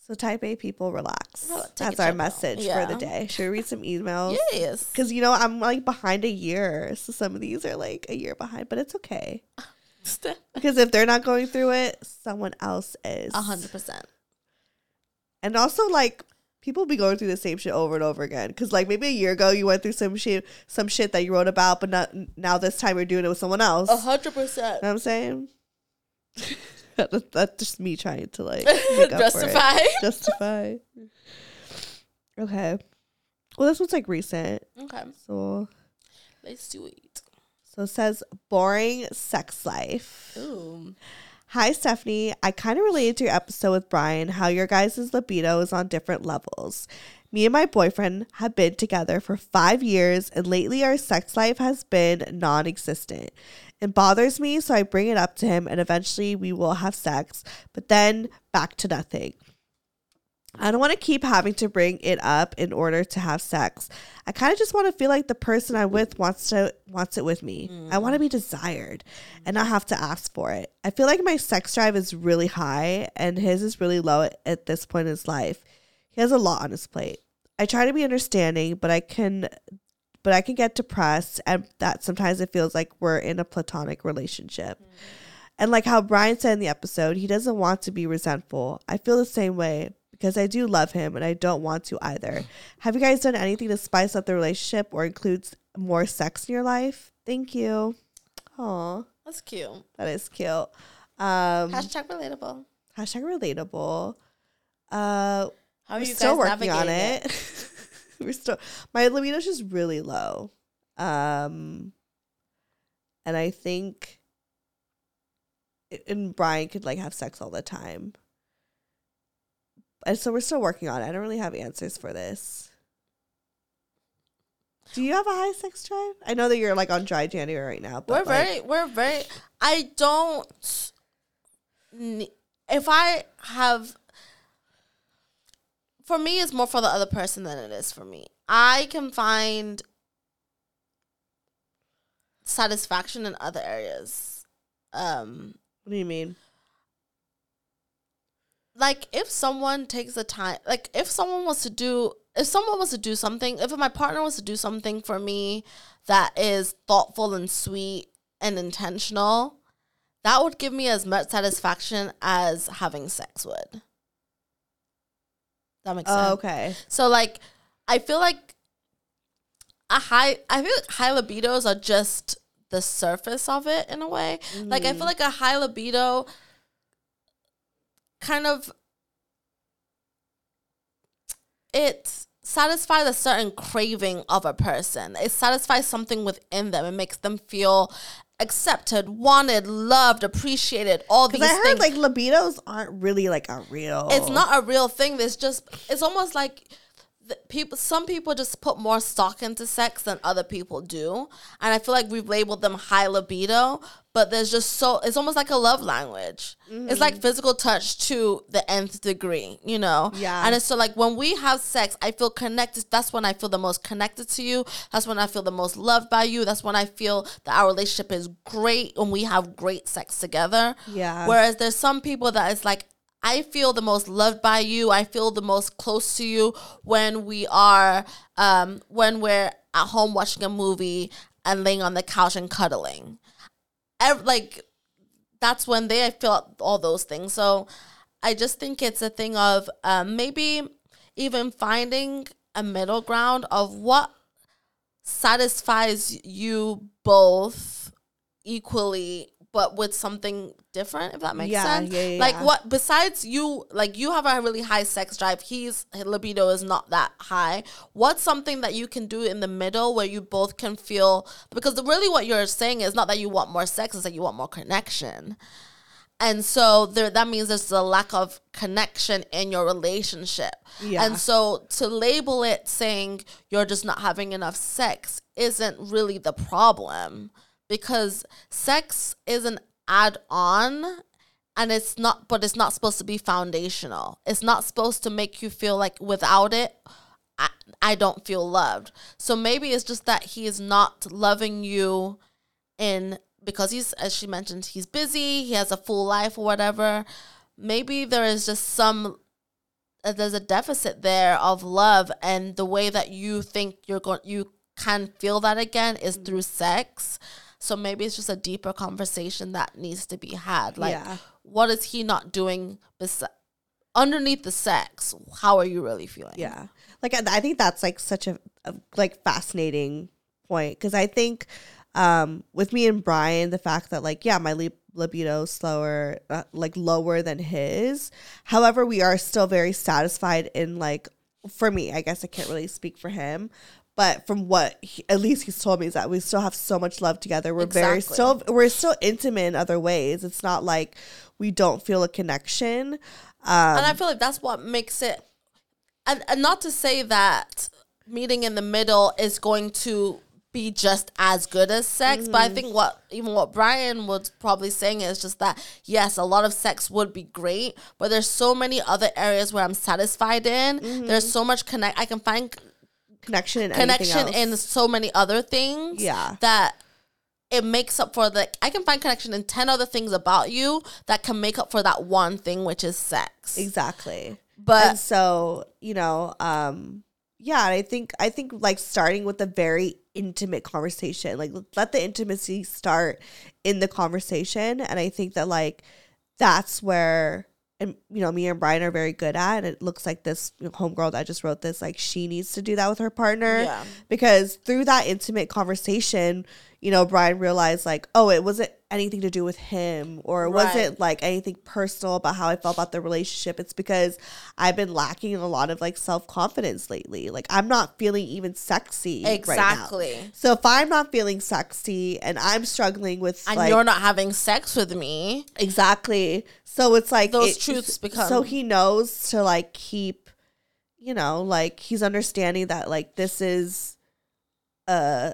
so type A people relax. Rel- take That's our message for the day. Should we read some emails? Yes. Because you know I'm like behind a year, so some of these are like a year behind, but it's okay because if they're not going through it, someone else is. A hundred percent. And also like people be going through the same shit over and over again. Because like maybe a year ago you went through some shit, some shit that you wrote about, but not now this time you're doing it with someone else. A hundred percent. I'm saying? That- That's just me trying to like. Justify. justify. Okay. Well, this one's like recent. Okay. So, Let's do it. so it says boring sex life. Ooh. Hi, Stefanie. I kind of related to your episode with Brian, how your guys' libido is on different levels. Me and my boyfriend have been together for five years, and lately our sex life has been non existent. It bothers me, so I bring it up to him, and eventually we will have sex, but then back to nothing. I don't want to keep having to bring it up in order to have sex. I kind of just want to feel like the person I'm with wants to wants it with me. I want to be desired and not have to ask for it. I feel like my sex drive is really high and his is really low at, at this point in his life. He has a lot on his plate. I try to be understanding, but I can but I can get depressed and that sometimes it feels like we're in a platonic relationship. And like how Brian said in the episode, he doesn't want to be resentful. I feel the same way because I do love him and I don't want to either. Have you guys done anything to spice up the relationship or includes more sex in your life? Thank you. Aw, That's cute. that is cute. Um, Hashtag relatable. hashtag relatable. Uh, How are you still guys working on navigating it. we're still my libido's just really low. Um, and I think, and Brian could like have sex all the time. And so we're still working on it. I don't really have answers for this. Do you have a high sex drive? I know that you're like on dry January right now. But we're like, very we're very i don't if i have for me it's more for the other person than it is for me i can find satisfaction in other areas um What do you mean? Like if someone takes the time like if someone wants to do if someone wants to do something if my partner wants to do something for me that is thoughtful and sweet and intentional that would give me as much satisfaction as having sex would. That makes oh, sense. Oh, okay. so like i feel like a high i feel like high libidos are just the surface of it in a way. Like i feel mm. like a high libido kind of it satisfies a certain craving of a person. It satisfies something within them. It makes them feel accepted, wanted, loved, appreciated. All these I heard things. like libidos aren't really like a real. it's not a real thing. There's just it's almost like people. Some people just put more stock into sex than other people do, and I feel like we've labeled them high libido. But there's just so it's almost like a love language. It's like mm-hmm. physical touch to the nth degree, you know. Yeah. And it's so like when we have sex, I feel connected. That's when I feel the most connected to you. That's when I feel the most loved by you. That's when I feel that our relationship is great when we have great sex together. Yeah. Whereas there's some people that is like, I feel the most loved by you. I feel the most close to you when we are, um, when we're at home watching a movie and laying on the couch and cuddling. Ev- like that's when they I feel all those things. So I just think it's a thing of um, maybe even finding a middle ground of what satisfies you both equally but with something different if that makes Yeah, sense. yeah, yeah, like what besides you like you have a really high sex drive he's his libido is not that high. What's something that you can do in the middle where you both can feel because really what you're saying is not that you want more sex it's that you want more connection. And so there that means there's a lack of connection in your relationship. Yeah. And so to label it saying you're just not having enough sex isn't really the problem because sex is an add-on and it's not but it's not supposed to be foundational. It's not supposed to make you feel like without it I, I don't feel loved. So maybe it's just that he is not loving you in because he's as she mentioned he's busy he has a full life or whatever maybe there is just some uh, there's a deficit there of love and the way that you think you're going you can feel that again is through sex so maybe it's just a deeper conversation that needs to be had. Like Yeah. what is he not doing besi- underneath the sex? How are you really feeling? Yeah. Like I, I think that's like such a, a like fascinating point. Because I think um with me and Brian the fact that like yeah my lib- libido is slower uh, like lower than his. However we are still very satisfied in like for me I guess I can't really speak for him but from what he, at least he's told me is that we still have so much love together. We're very still we're still intimate in other ways. It's not like we don't feel a connection. Um and I feel like that's what makes it and, and not to say that meeting in the middle is going to be just as good as sex but i think what even what brian was probably saying is just that yes a lot of sex would be great but there's so many other areas where i'm satisfied in. There's so much connect i can find connection in anything connection else. so many other things Yeah. that it makes up for the i can find connection in 10 other things about you that can make up for that one thing which is sex Exactly. But- and so, you know, um yeah, I think I think like starting with a very intimate conversation, like let the intimacy start in the conversation and I think that like that's where and you know, me and Brian are very good at. And it looks like this you know, homegirl that just wrote this, like she needs to do that with her partner. Yeah. Because through that intimate conversation, you know, Brian realized like, oh, it wasn't anything to do with him or it Right. wasn't like anything personal about how I felt about the relationship. It's because I've been lacking in a lot of like self confidence lately. Like I'm not feeling even sexy. right now. Exactly. So if I'm not feeling sexy and I'm struggling with and like you're not having sex with me exactly, so it's like Those it- truths become- So he knows to like keep, you know, like he's understanding that like this is a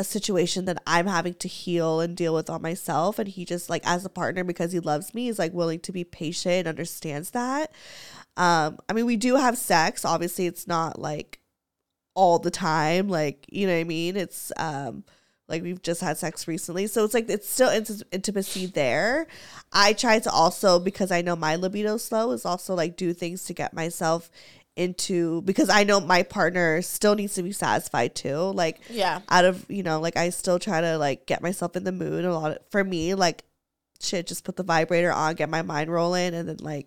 a situation that I'm having to heal and deal with on myself and he just like as a partner because he loves me is like willing to be patient understands that. Um I mean we do have sex. Obviously it's not like all the time like you know what I mean? It's um like we've just had sex recently. So it's like it's still int- intimacy there. I try to also because I know my libido slow is also like do things to get myself into because I know my partner still needs to be satisfied too. Like Yeah. out of you know like I still try to like get myself in the mood a lot of, for me like shit just put the vibrator on get my mind rolling and then like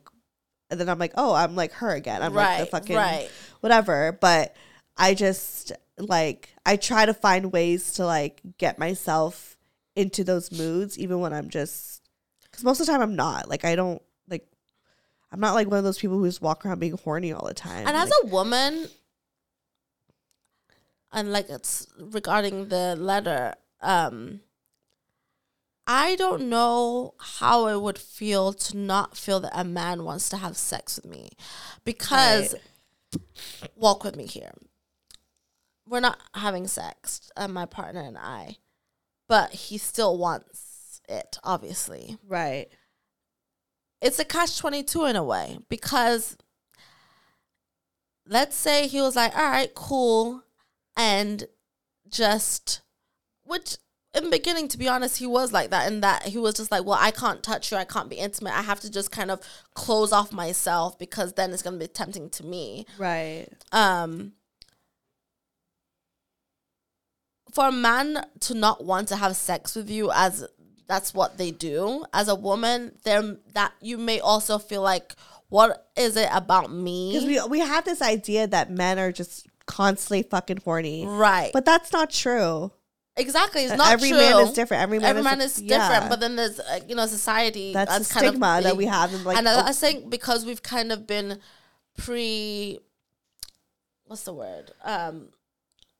and then I'm like oh I'm like her again I'm like the fucking right. whatever but I just like I try to find ways to like get myself into those moods even when I'm just cuz most of the time I'm not like I don't I'm not like one of those people who just walk around being horny all the time And as a woman, and like it's regarding the letter, um, I don't know how it would feel to not feel that a man wants to have sex with me, because walk with me here. We're not having sex, uh, my partner and I, but he still wants it. Obviously, right it's a catch 22 in a way because let's say he was like all right cool and just which in the beginning to be honest he was like that and that he was just like well i can't touch you. I can't be intimate. I have to just kind of close off myself because then it's going to be tempting to me. Right. Um for a man to not want to have sex with you as that's what they do. As a woman there that you may also feel like what is it about me? Because we we have this idea that men are just constantly fucking horny. Right. But that's not true. Exactly it's not every true man is different. Every man, every is, man is different yeah. but then there's uh, you know society that's, that's, the stigma of that we have and like and I, I think because we've kind of been pre what's the word? Um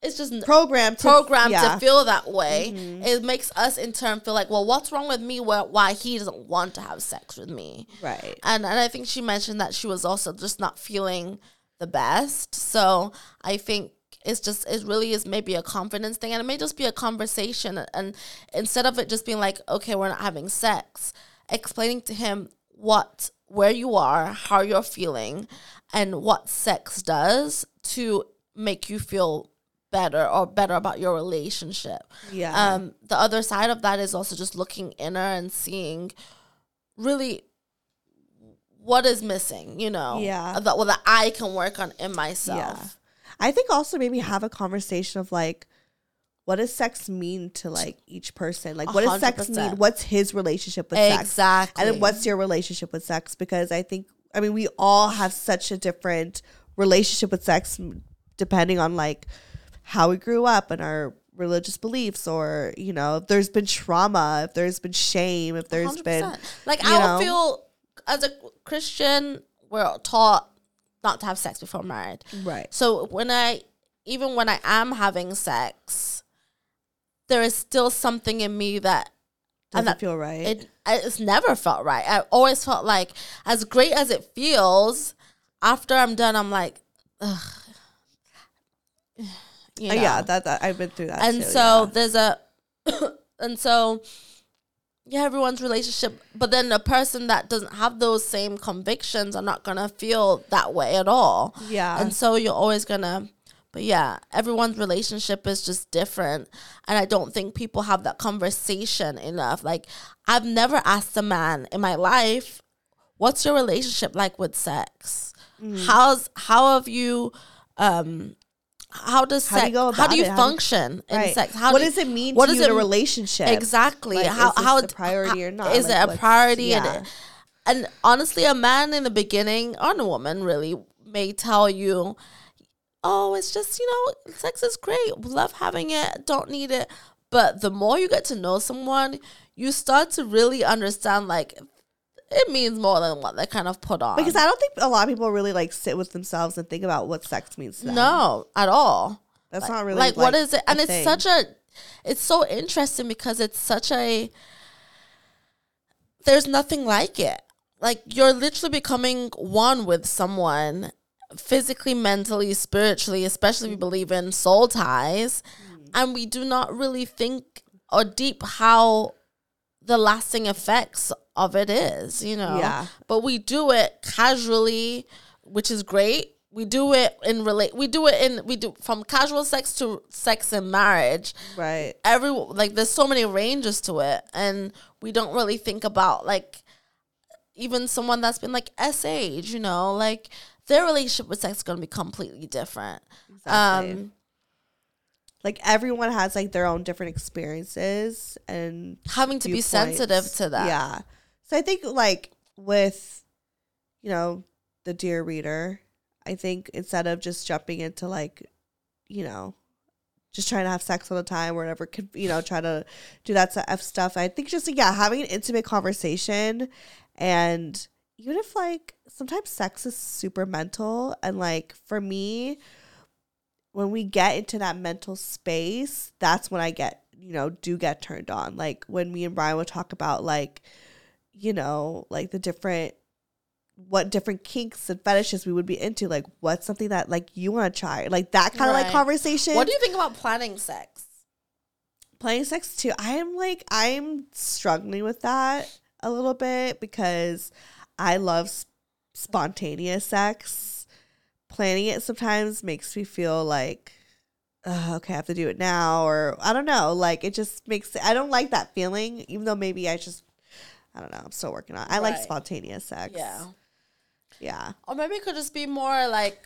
it's just programmed to, programmed yeah. Mm-hmm. to feel that way, it makes us in turn feel like, well, what's wrong with me? Where, why he doesn't want to have sex with me? right And and I think she mentioned that she was also just not feeling the best. So I think it's just it really is maybe a confidence thing, and it may just be a conversation. And instead of it just being like, okay, we're not having sex, explaining to him what where you are, how you're feeling, and what sex does to make you feel better or better about your relationship. yeah Um, the other side of that is also just looking inner and seeing really what is missing, you know? Yeah. That well that I can work on in myself. yeah i think also maybe have a conversation of like what does sex mean to like each person like what does sex mean what's his relationship with sex Exactly. and then what's your relationship with sex because i think i mean we all have such a different relationship with sex depending on like how we grew up and our religious beliefs or you know if there's been trauma if there's been shame if there's been 100%. like I would feel as a Christian, we're taught not to have sex before married. right So when I even when I am having sex, there is still something in me that doesn't that- feel right it it's never felt right. I always felt like as great as it feels, after I'm done, I'm like, ugh. You Uh, know? yeah that, that i've been through that and too, so yeah. there's a and so yeah everyone's relationship but then a person that doesn't have those same convictions are not gonna feel that way at all yeah and so you're always gonna but yeah everyone's relationship is just different and i don't think people have that conversation enough like i've never asked a man in my life what's your relationship like with sex Mm. how's how have you um how does How do sex you go how do you it? How function in right. sex how what do does it mean what to you in it a relationship exactly Like, how is how a priority or not? is Like, it a priority yeah. and, and honestly a man in the beginning or a woman really may tell you oh it's just you know sex is great love having it don't need it but the more you get to know someone you start to really understand like it means more than what they kind of put on. Because I don't think a lot of people really like sit with themselves and think about what sex means to them. no at all. That's not really like, what is it? and it's thing. such a it's so interesting because it's such a there's nothing like it. Like you're literally becoming one with someone physically mentally spiritually especially if you believe in soul ties. Mm-hmm. And we do not really think or deep how the lasting effects of it is, you know. Yeah. But we do it casually, which is great. We do it in relate. We do it in we do from casual sex to sex in marriage. Right. Every like there's so many ranges to it, and we don't really think about like even someone that's been like S age, you know, like their relationship with sex is gonna be completely different. Exactly. Um, like everyone has like their own different experiences and having to be viewpoints. sensitive to that. Yeah. So I think like with you know the dear reader, I think instead of just jumping into like you know just trying to have sex all the time or whatever could you know try to do that stuff stuff i think just yeah having an intimate conversation and even if like sometimes sex is super mental and like for me when we get into that mental space that's when i get you know do get turned on. Like when me and brian would talk about like you know like the different what different kinks and fetishes we would be into like what's something that like you want to try like that kind of like conversation What do you think about planning sex? Planning sex too. I am like I'm struggling with that a little bit because I love s- spontaneous sex. Planning it sometimes makes me feel like "Ugh, okay, I have to do it now or I don't know, like it just makes I don't like that feeling even though maybe I just I don't know, I'm still working on. it. I like spontaneous sex. Yeah. Yeah. Or maybe it could just be more like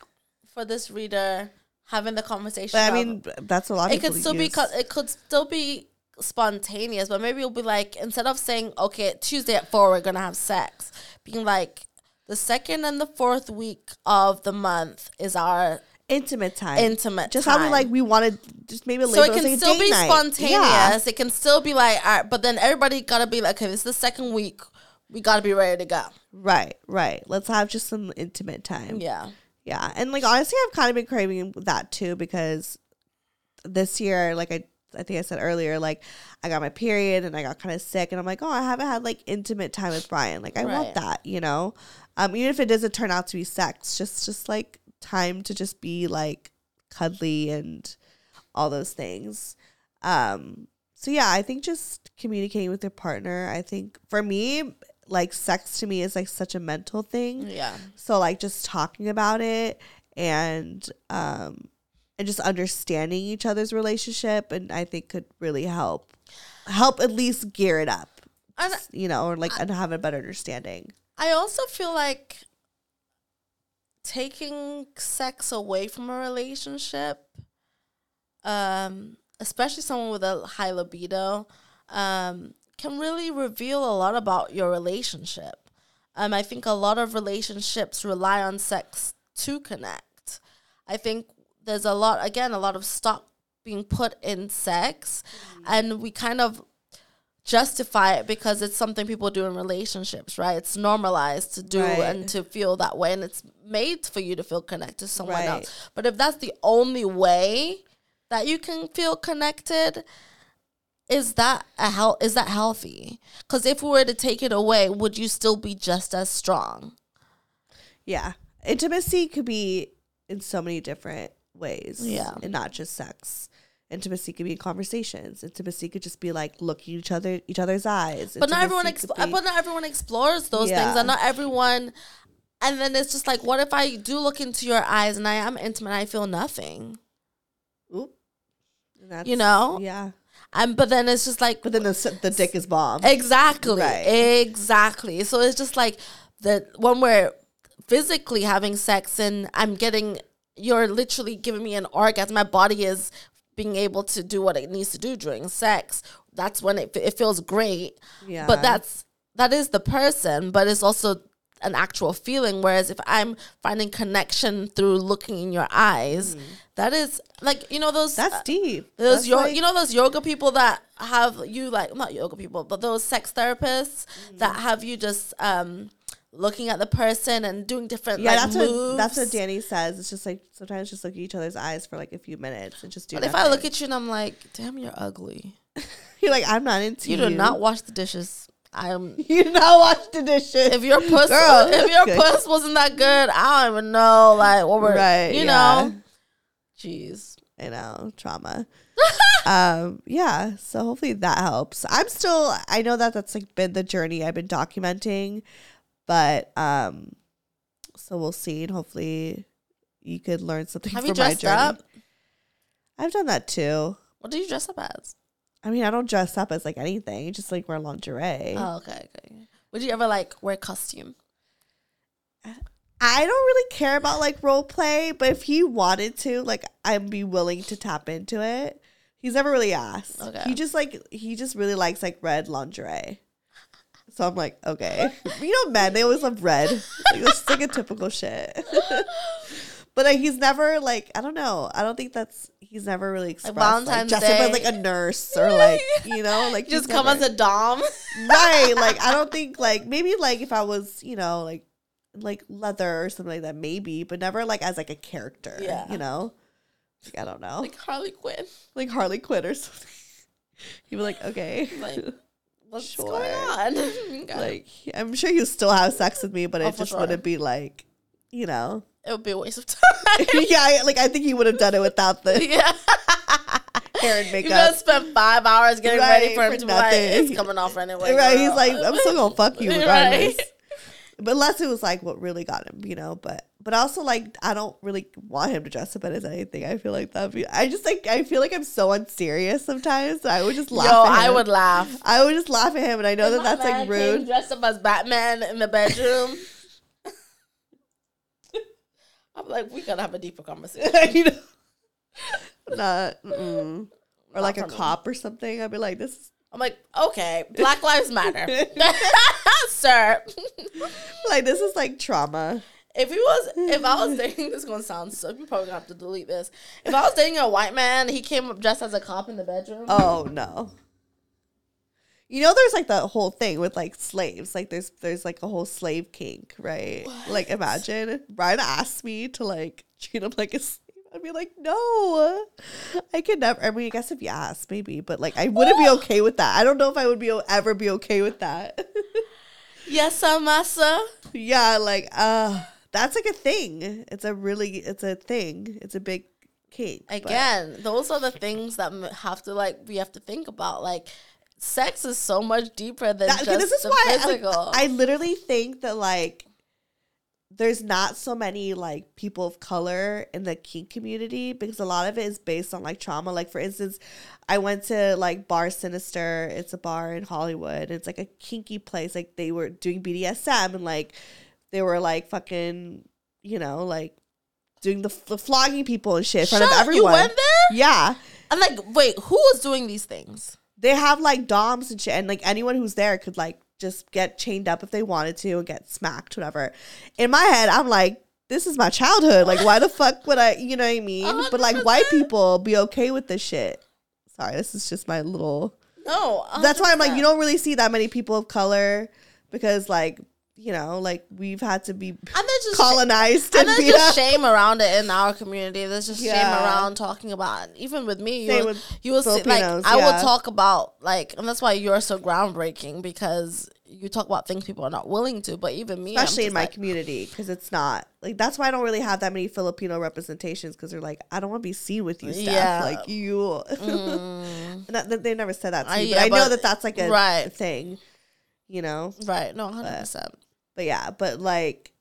for this reader having the conversation. But I mean that's a lot of it could still be co- it could still be spontaneous, but maybe it'll be like instead of saying okay Tuesday at four we're gonna have sex, being like the second and the fourth week of the month is our intimate time. intimate just how we like we wanted just maybe so it can like, still be night. spontaneous. Yeah. It can still be like, all right, but then everybody gotta be like, okay, this is the second week. We gotta be ready to go. Right, right. Let's have just some intimate time. Yeah. Yeah. And like honestly I've kind of been craving that too because this year, like I I think I said earlier, like I got my period and I got kind of sick and I'm like, oh, I haven't had like intimate time with Brian. Like I Right. want that, you know? Um, even if it doesn't turn out to be sex, just just like time to just be like cuddly and all those things. Um, so yeah, I think just communicating with your partner, I think for me, like sex to me is like such a mental thing. Yeah. So like just talking about it and um and just understanding each other's relationship and I think could really help help at least gear it up. You know, or like and have a better understanding. I also feel like taking sex away from a relationship, um, especially someone with a high libido, um, can really reveal a lot about your relationship. Um, I think a lot of relationships rely on sex to connect. I think there's a lot, again, a lot of stock being put in sex, and we kind of justify it because it's something people do in relationships, right? It's normalized to do Right. and to feel that way, and it's made for you to feel connected to someone Right. else. But if that's the only way that you can feel connected, is that a hel- is that healthy? Because if we were to take it away, would you still be just as strong? Yeah. Intimacy could be in so many different ways. Yeah. And not just sex. Intimacy could be in conversations. Intimacy could just be like looking each other each other's eyes. But not everyone, Intimacy exp- could be- but not everyone explores those Yeah. things, and not everyone. And then it's just like, what if I do look into your eyes and I am intimate, and I feel nothing, Oop. That's- You know? Yeah. and but then it's just like, But then the the dick is bomb. exactly, Right. exactly. So it's just like the when we're physically having sex and I'm getting, you're literally giving me an orgasm. My body is being able to do what it needs to do during sex. That's when it it feels great. Yeah. But that's that is the person, but it's also an actual feeling. Whereas if I'm finding connection through looking in your eyes, that is like you know those Mm. That's uh, deep. those That's yo- like- you know those yoga people that have you like not yoga people, but those sex therapists Mm. that have you just um looking at the person and doing different Yeah, like that's moves. what that's what Danny says. It's just like sometimes just look at each other's eyes for like a few minutes and just do. But if I look at you and I'm like, damn, you're ugly. you're like, I'm not into You you. do not wash the dishes. I'm You do not wash the dishes. if your puss Girl, if your good. puss wasn't that good, I don't even know like what we're Right, you yeah. know. Jeez. I know trauma. um, yeah. So hopefully that helps. I'm still. I know that that's like been the journey I've been documenting, but um, so we'll see, and hopefully you could learn something Have from you my dressed journey. up? I've done that too. What do you dress up as? I mean, I don't dress up as like anything. Just like wear lingerie. Oh, okay, okay. Would you ever like wear costume? I don't really care about like role play, but if he wanted to, like, I'd be willing to tap into it. He's never really asked. Okay. He just like he just really likes like red lingerie. So I'm like, okay. You know, men they always love red. Like, it's just like a typical shit. but like, he's never like I don't know. I don't think that's he's never really expressed like, Valentine's dressed up Day. like a nurse or like you know like Just come never- as a dom. right like i don't think like maybe like if i was you know like like leather or something like that maybe but never like as like a character Yeah. you know like i don't know like, like Harley Quinn. Like Harley quinn or something you'd be like okay Like, what's Sure. going on? Okay. like i'm sure you still have sex with me but Oh, it just sure. wouldn't be like you know it would be a waste of time. yeah like i think he would have done it without the yeah. hair and You makeup just spent five hours getting ready Right, for him for to be like, nothing. it's coming off anyway. right he's like i'm still gonna fuck you Right. regardless but unless it was like what really got him you know but but also like i don't really want him to dress up as anything i feel like that'd be i just like i feel like i'm so unserious sometimes i would just laugh Yo, I would laugh. i would just laugh at him and i know that My that's like rude Dressed up as Batman in the bedroom. I'm like, we gotta have a deeper conversation. you know not mm-mm. or like a me. cop or something i'd be like this is I'm like, okay, Black Lives Matter, sir. like this is like trauma If he was, if I was dating, this is gonna sound so. You probably gonna have to delete this. If I was dating a white man, he came up dressed as a cop in the bedroom. Oh no. You know, there's like the whole thing with like slaves. Like there's there's like a whole slave kink, right? Like imagine Brian asked me to like treat him like a slave. I'd be like, no, I could never. I mean, I guess if you asked, maybe, but like I wouldn't be okay with that. I don't know if I would be ever be okay with that. Yes, sir, massa. yeah, like uh, that's like a thing. It's a really, it's a thing. It's a big kink. but- Again, those are the things that have to like we have to think about. Like, sex is so much deeper than That- just this is the why I- physical. I literally think that like there's not so many like people of color in the kink community because a lot of it is based on like trauma. Like for instance, I went to like Bar Sinister. It's a bar in Hollywood. It's like a kinky place. Like they were doing BDSM and like they were like fucking, you know, like doing the, the flogging people and shit in front Shut of up, everyone. You went there? Yeah. I'm like, wait, who was doing these things? they have like doms and shit, and like anyone who's there could like just get chained up if they wanted to and get smacked, whatever. In my head, I'm like, this is my childhood. Like, why the fuck would I? You know what I mean? But like, white people be okay with this shit. Sorry, this is just my little. No, That's why I'm like, you don't really see that many people of color because like you know, like we've had to be And just colonized and and there's just shame around it in our community. There's just shame around talking about. It. Even with me, you Same will, you will see, like Filipinos, I will talk about like, and that's why you're so groundbreaking because you talk about things people are not willing to. But even me, especially in my like, community because it's not like that's why I don't really have that many Filipino representations because they're like I don't want to be seen with you, Steph. Yeah. Like you, mm, And that, they never said that to me, yeah, but I know but- that that's like a right. thing, you know. right? No, hundred percent. But yeah, but like,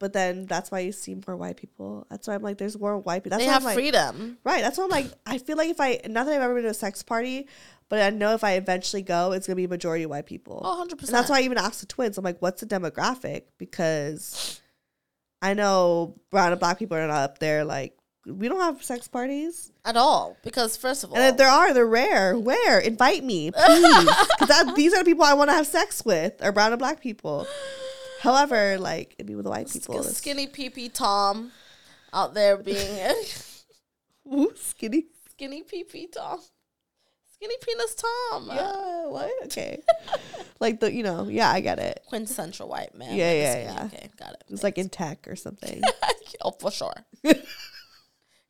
but then that's why you see more white people. That's why I'm like, there's more white people. That's They why have like, freedom. right. That's why I'm like, I feel like if I not that I've ever been to a sex party, but I know if I eventually go, it's gonna be majority white people. Oh, 100 percent. that's why I even asked the twins. I'm like, what's the demographic? Because I know brown and black people are not up there. Like, we don't have sex parties. at all because first of all, And if there are, they're rare. Where? Invite me, please. Because these are the people I want to have sex with, are brown and black people. However, like, it'd be with the white people. skinny PP Tom out there being Ooh, skinny. skinny PP Tom, skinny penis Tom. Yeah, what? Okay. like, the, you know, yeah, I get it. quintessential white man. Yeah, yeah, yeah. Okay, got it. It's like in tech or something. oh, for sure.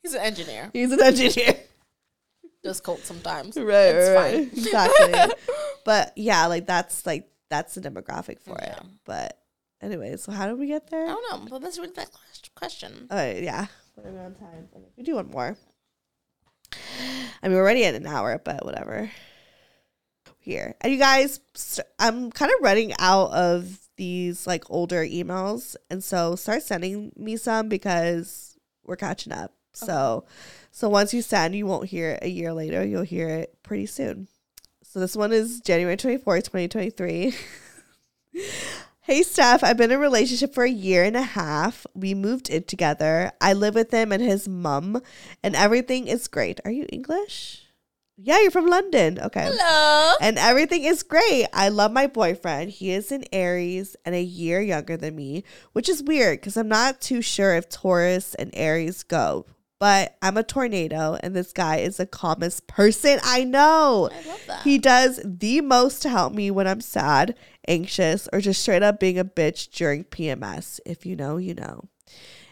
He's an engineer. He's an engineer. Does coke sometimes. right, it's right, fine. exactly. but yeah, like that's like that's the demographic for it. But anyway, so how did we get there? I don't know, but let's read that question. Oh yeah, what are we on time? We do one more. I mean, we're already at an hour, but whatever. Here. And you guys, I'm kind of running out of these like older emails. And so start sending me some because we're catching up. So, so once you send, you won't hear it a year later. You'll hear it pretty soon. So this one is January 24th, 2023. Hey Steph, I've been in a relationship for a year and a half. We moved in together. I live with him and his mum, and everything is great. Are you English? Yeah, you're from London. Okay. Hello. And everything is great. I love my boyfriend. He is an Aries and a year younger than me, which is weird because I'm not too sure if Taurus and Aries go. But I'm a tornado, and this guy is the calmest person I know. I love that. He does the most to help me when I'm sad, anxious, or just straight up being a bitch during PMS. If you know, you know.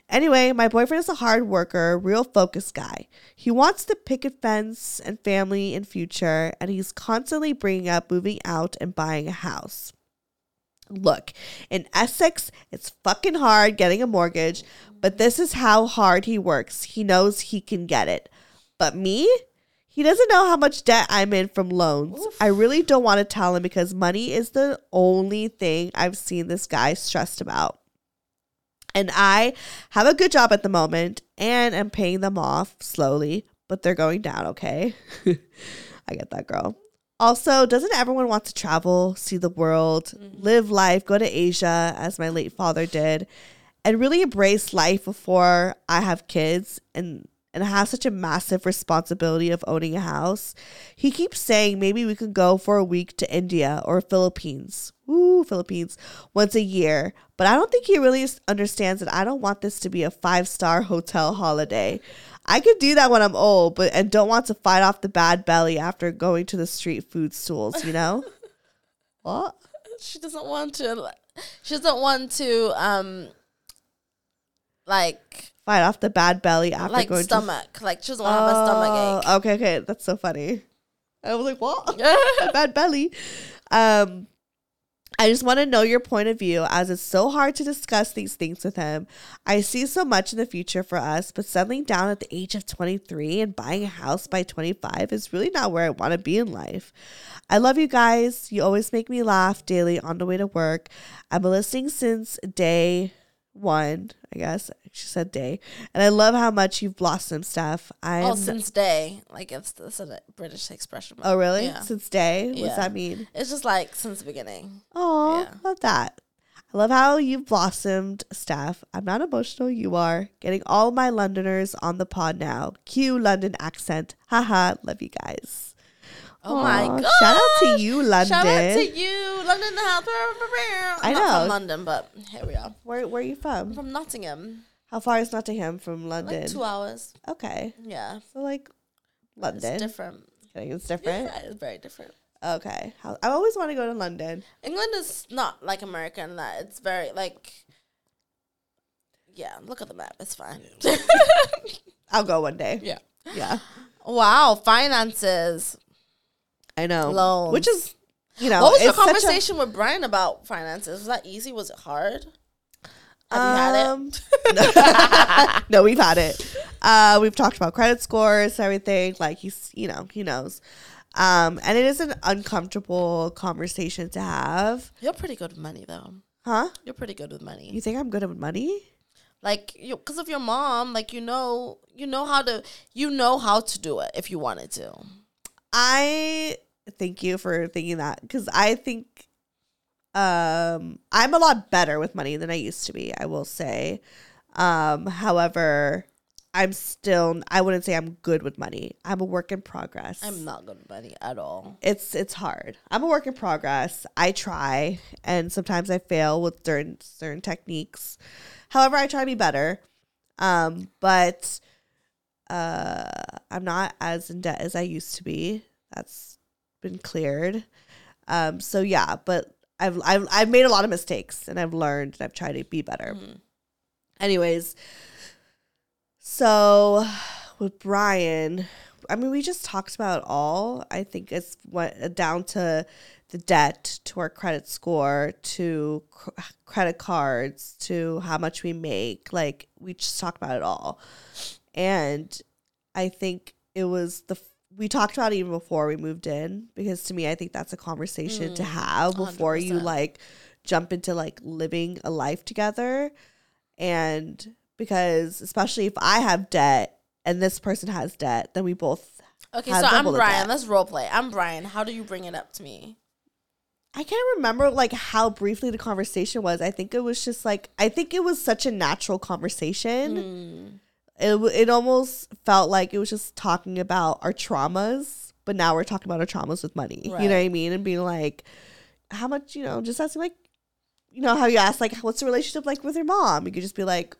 Anyway, my boyfriend is a hard worker, real focused guy. He wants the picket fence and family and future, and he's constantly bringing up moving out and buying a house. Look, in Essex, it's fucking hard getting a mortgage, but this is how hard he works. He knows he can get it. But me? He doesn't know how much debt I'm in from loans. I really don't want to tell him because money is the only thing I've seen this guy stressed about. And I have a good job at the moment and am paying them off slowly, but they're going down, okay? I get that, girl. Also, doesn't everyone want to travel, see the world, mm-hmm. live life, go to Asia, as my late father did, and really embrace life before I have kids and and have such a massive responsibility of owning a house? He keeps saying maybe we could go for a week to India or Philippines. Ooh, Philippines once a year. But I don't think he really understands that I don't want this to be a five star hotel holiday. I could do that when I'm old, but and don't want to fight off the bad belly after going to the street food stools, you know? what? she doesn't want to. She doesn't want to. Um, like Fight off the bad belly after like going stomach. Like she doesn't want to have a stomach ache. Oh, Okay, okay, that's so funny. I was like, what? bad belly. Um, I just want to know your point of view as it's so hard to discuss these things with him. I see so much in the future for us, but settling down at the age of 23 and buying a house by 25 is really not where I want to be in life. I love you guys. You always make me laugh daily on the way to work. I've been listening since day one, I guess. She said day. And I love how much you've blossomed, Steph. I Oh, since day, like it's that's a British expression. Oh, really? Yeah. Since day? What Yeah. does that mean? It's just like since the beginning. Oh, Yeah. love that. I love how you've blossomed, Steph. I'm not emotional. You are. Getting all my Londoners on the pod now. Cue London accent. Haha. Love you guys. Oh my god! Shout out to you, London. Shout out to you, London the house. I'm I not know. from London, but here we are. Where, where are you I'm from? from Nottingham. How far is Nottingham from London? Like two hours. Okay. Yeah, So, like, London. it's different. Kidding, It's different. Yeah, it's very different. Okay. How, I always want to go to London. England is not like America in that it's very like. Yeah, look at the map. It's fine. I'll go one day. yeah. Yeah. Wow, finances. I know. Loans. Which is, you know, what was your it's such a- conversation with Brian about finances? Was that easy? Was it hard? Have you had it? Um, no, we've had it. Uh, we've talked about credit scores, everything. Like he's, you know, he knows. Um, and it is an uncomfortable conversation to have, You're pretty good with money, though. huh? You're pretty good with money. You think I'm good with money? like you because of your mom like you know you know how to you know how to do it if you wanted to I thank you for thinking that because I think um, I'm a lot better with money than I used to be. I will say. Um, however, I'm still. I wouldn't say I'm good with money. I'm a work in progress. i'm not good with money at all it's it's hard. I'm a work in progress. I try, and sometimes I fail with certain certain techniques. However, I try to be better. Um, but uh, I'm not as in debt as I used to be. That's been cleared. Um, so yeah, but I've I've I've made a lot of mistakes, and I've learned, and I've tried to be better. Mm-hmm. Anyways, so with Brian, I mean, we just talked about it all. I think it's what down to the debt, to our credit score, to cr- credit cards, to how much we make. Like we just talked about it all, and I think it was the we talked about it even before we moved in because to me I think that's a conversation to have before you 100%. like jump into like living a life together and because especially if I have debt and this person has debt then we both Okay, have so I'm Brian. Let's role play. I'm Brian. How do you bring it up to me? I can't remember like how briefly the conversation was. I think it was just like I think it was such a natural conversation. Hmm. It it almost felt like it was just talking about our traumas, but now we're talking about our traumas with money. You know what I mean? And being like, how much you know? Just asking like, you know how you ask like, what's the relationship like with your mom? You could just be like,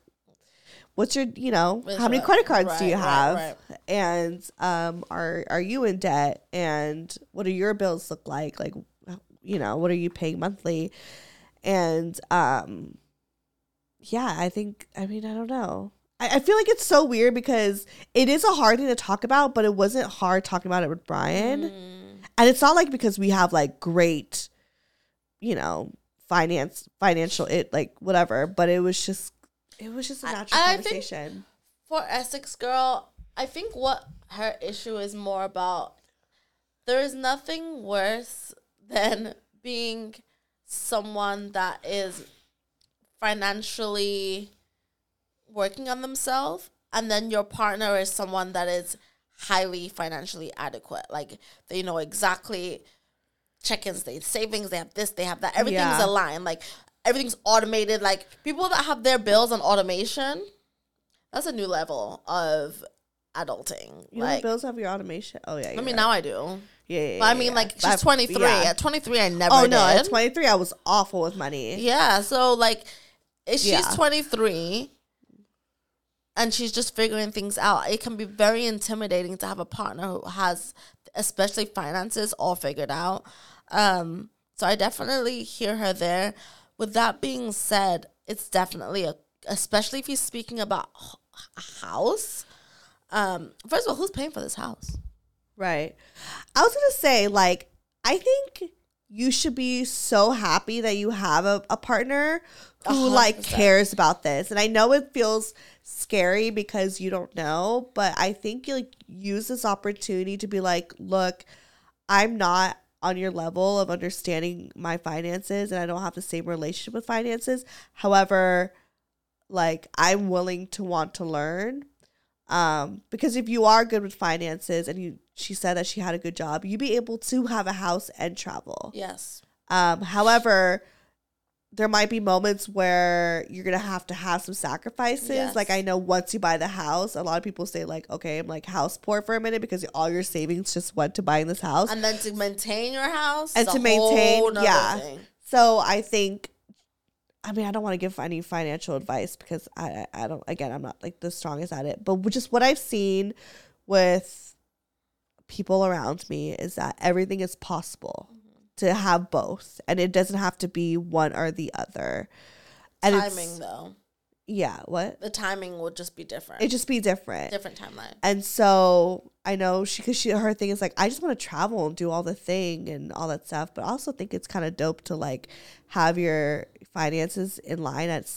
what's your you know how many credit cards do Right, you right, have? right. And um, are are you in debt? And what do your bills look like? Like, you know, what are you paying monthly? And um, yeah, I think I mean I don't know. I, I feel like it's so weird because it is a hard thing to talk about, but it wasn't hard talking about it with Brian. Mm. And it's not like because we have like great, you know, finance financial it like whatever, but it was just it was just a natural I think- conversation. For Essex girl, I think what her issue is more about there is nothing worse than being someone that is financially working on themselves and then your partner is someone that is highly financially adequate. Like they know exactly check-ins, they savings, they have this, they have that. Everything's Yeah. aligned. Like everything's automated. Like people that have their bills on automation, that's a new level of adulting. You like bills have your automation. Oh yeah, I mean right. now I do. yeah, yeah, But I mean yeah. like she's I've- 23. yeah. At 23 I never Oh no, did. at 23 I was awful with money. Yeah, so like if she's Yeah. 23 and she's just figuring things out, it can be very intimidating to have a partner who has especially finances all figured out. Um so I definitely hear her there. With that being said, it's definitely a especially if you're speaking about a house. Um first of all, who's paying for this house? Right. I was gonna say, like, I think you should be so happy that you have a, a partner who hundred like cares about this. And I know it feels scary because you don't know, but I think you like use this opportunity to be like, look, I'm not on your level of understanding my finances and I don't have the same relationship with finances. However, like I'm willing to want to learn. Um, because if you are good with finances and you she said that she had a good job, you'd be able to have a house and travel. Yes. Um, however, there might be moments where you're gonna have to have some sacrifices. Yes. Like I know once you buy the house, a lot of people say like, okay, I'm like house poor for a minute because all your savings just went to buying this house. And then to maintain your house And to maintain- yeah. thing. So I think, I mean, I don't want to give any financial advice because I, I I don't. Again, I'm not like the strongest at it. But just what I've seen with people around me is that everything is possible to have both, and it doesn't have to be one or the other. And timing though. yeah, what The timing would just be different. it just be different. different timeline. And so I know she, cause she, her thing is like, I just want to travel and do all the thing and all that stuff. But I also think it's kind of dope to like have your finances in line. At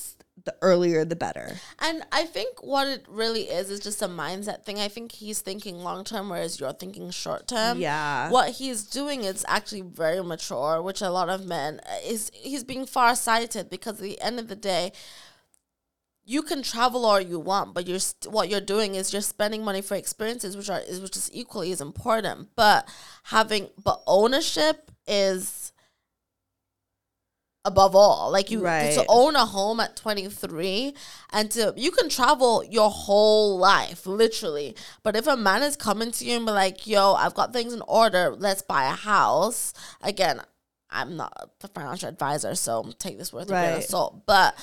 the earlier, the better. And I think what it really is is just a mindset thing. I think he's thinking long term, whereas you're thinking short term. Yeah. What he's doing is actually very mature, which a lot of men uh, is. He's being far sighted because at the end of the day, you can travel all you want, but you're st- what you're doing is you're spending money for experiences, which are is which is equally as important. But having but ownership is above all. Like you Right. to own a home at 23 and to you can travel your whole life literally. But if a man is coming to you and be like, "Yo, I've got things in order. Let's buy a house." Again, I'm not the financial advisor, so take this with a grain of salt. But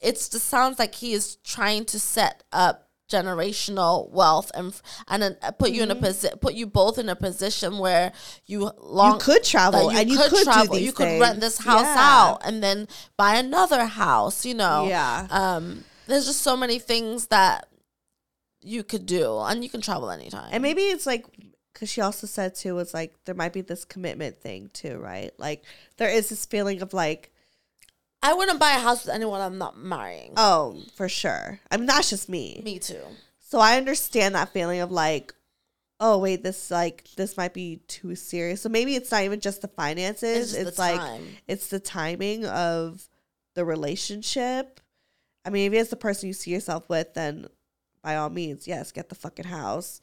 it's just sounds like he is trying to set up generational wealth and and then uh, put you in a position put you both in a position where you long Mm-hmm. you could travel that and you could, these you could things. rent this house Yeah. out and then buy another house you know Yeah. um there's just so many things that you could do and you can travel anytime And maybe it's like, because she also said too, it's like there might be this commitment thing too, right? Like there is this feeling of like, i wouldn't buy a house with anyone i'm not marrying oh, for sure. I mean, that's just me. me too So I understand that feeling of like, oh wait, this like this might be too serious. So maybe it's not even just the finances. It's It's, the like time. it's the timing of the relationship. I mean, if it's the person you see yourself with, then by all means, yes, get the fucking house.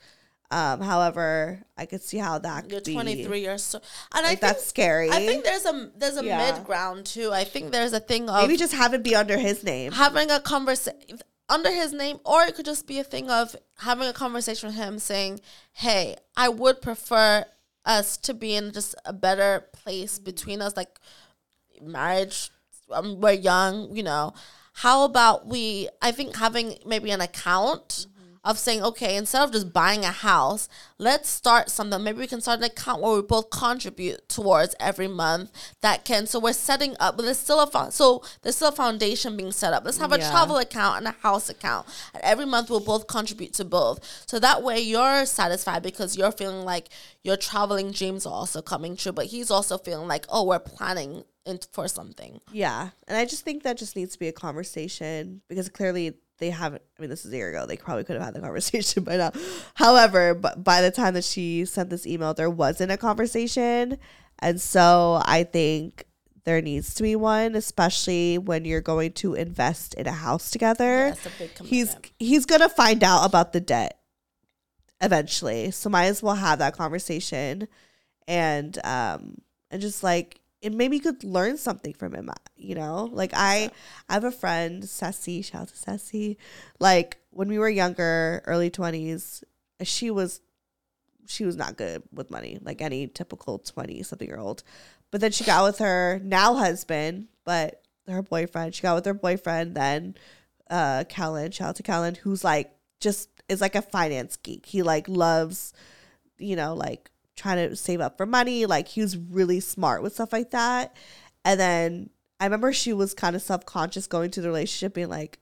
Um, however, I could see how that could You're be 23 years so, and I think that's scary. I think there's a there's a Yeah. mid ground too. I think there's a thing of maybe just have it be under his name. having a conversation under his name, or it could just be a thing of having a conversation with him, saying, "Hey, I would prefer us to be in just a better place between us, like marriage. Um, we're young, you know. How about we? I think having maybe an account." Of saying, okay, instead of just buying a house, let's start something. Maybe we can start an account where we both contribute towards every month. That can, so we're setting up, but there's still a fo- so there's still a foundation being set up. Let's have a travel account and a house account, and every month we'll both contribute to both. So that way you're satisfied because you're feeling like your traveling dreams are also coming true, but he's also feeling like, oh, we're planning for something. Yeah. And I just think that just needs to be a conversation because clearly they haven't. I mean, this is a year ago. They probably could have had the conversation by now. However, but by the time that she sent this email, there wasn't a conversation. And so I think there needs to be one, especially when you're going to invest in a house together. That's a big he's he's gonna find out about the debt eventually. So might as well have that conversation and um and just like and maybe you could learn something from him, you know? Like I I have a friend, Ceci, shout out to Ceci. Like when we were younger, early twenties, she was she was not good with money, like any typical twenty something year old. But then she got with her now husband, but her boyfriend. She got with her boyfriend then, uh Kellen, shout out to Kellen, who's like just is like a finance geek. He like loves, you know, like trying to save up for money. Like he was really smart with stuff like that. And then I remember she was kind of self conscious going to the relationship, being like,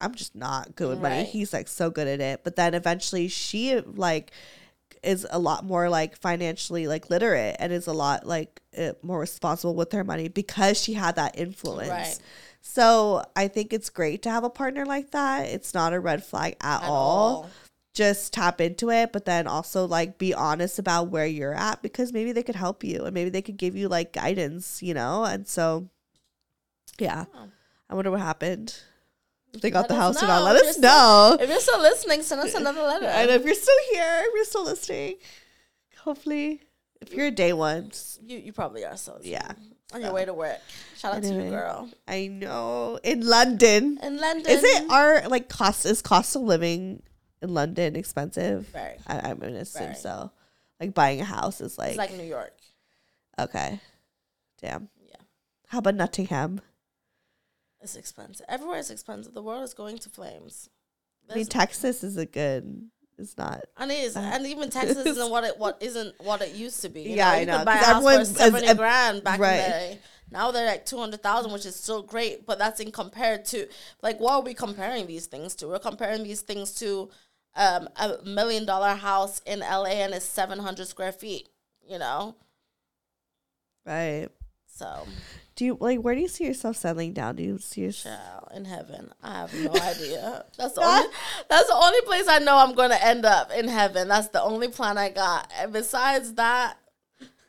I'm just not good with money. Right. He's like so good at it. But then eventually she like is a lot more like financially like literate and is a lot like uh, more responsible with her money because she had that influence. Right. So I think it's great to have a partner like that. It's not a red flag at, At all. all. Just tap into it, but then also like be honest about where you're at because maybe they could help you and maybe they could give you like guidance, you know? And so, yeah. Oh. I wonder what happened. If they got Let the us house or not, let If us still- know. If you're still listening, send us another letter. And if you're still here, if you're still listening, hopefully, if you're a day one, you, you probably are so. yeah. On your way to work. Shout out to Anyway. you, girl. I know in London. In London. Is it our like cost is cost of living in London expensive? Very. I, I'm gonna assume Very. so. Like buying a house is like, It's like New York. okay, damn. Yeah. How about Nottingham? It's expensive. Everywhere is expensive. The world is going to flames. I mean, Texas is a good. It's not. and it is, and even Texas isn't what it what isn't what it used to be. You Yeah, know, I you know, could buy a house for as- seventy ev- grand back right. in the day. Now they're like two hundred thousand, which is still great, but that's in compared to like what are we comparing these things to? We're comparing these things to um, a million dollar house in LA and it's seven hundred square feet. You know, Right. so Do you like? Where do you see yourself settling down? Do you see yourself? in heaven. I have no idea. That's the only. That's the only place I know I'm going to end up in heaven. That's the only plan I got. And besides that,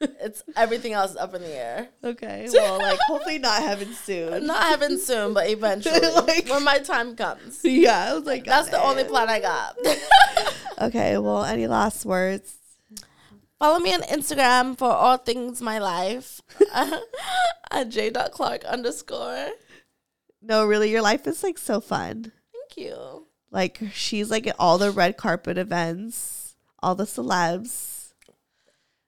it's everything else is up in the air. Okay. Well, like hopefully not heaven soon. Not heaven soon, but eventually Like- when my time comes. yeah, I was like, That's the only plan I got. Okay. Well, any last words? Follow me on Instagram for all things my life at j.clarke underscore. No, really, your life is like so fun. Thank you. Like she's like at all the red carpet events, all the celebs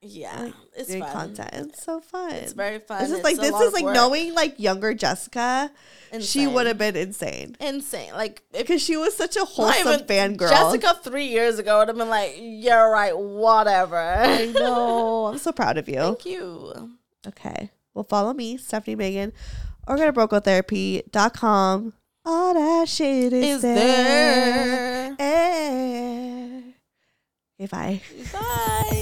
Yeah, it's doing fun. content. It's so fun. It's very fun. This is like this is like work. knowing like younger Jessica. She would have been insane insane. Like because she was such a wholesome fangirl. Jessica three years ago would have been like, "You're right, whatever." I know. I'm so proud of you. Thank you. Okay. Well, follow me, Stefanie Maegan, or go to brokegirltherapy.com. All that shit is, Is there. there? Eh. Okay, bye. Bye.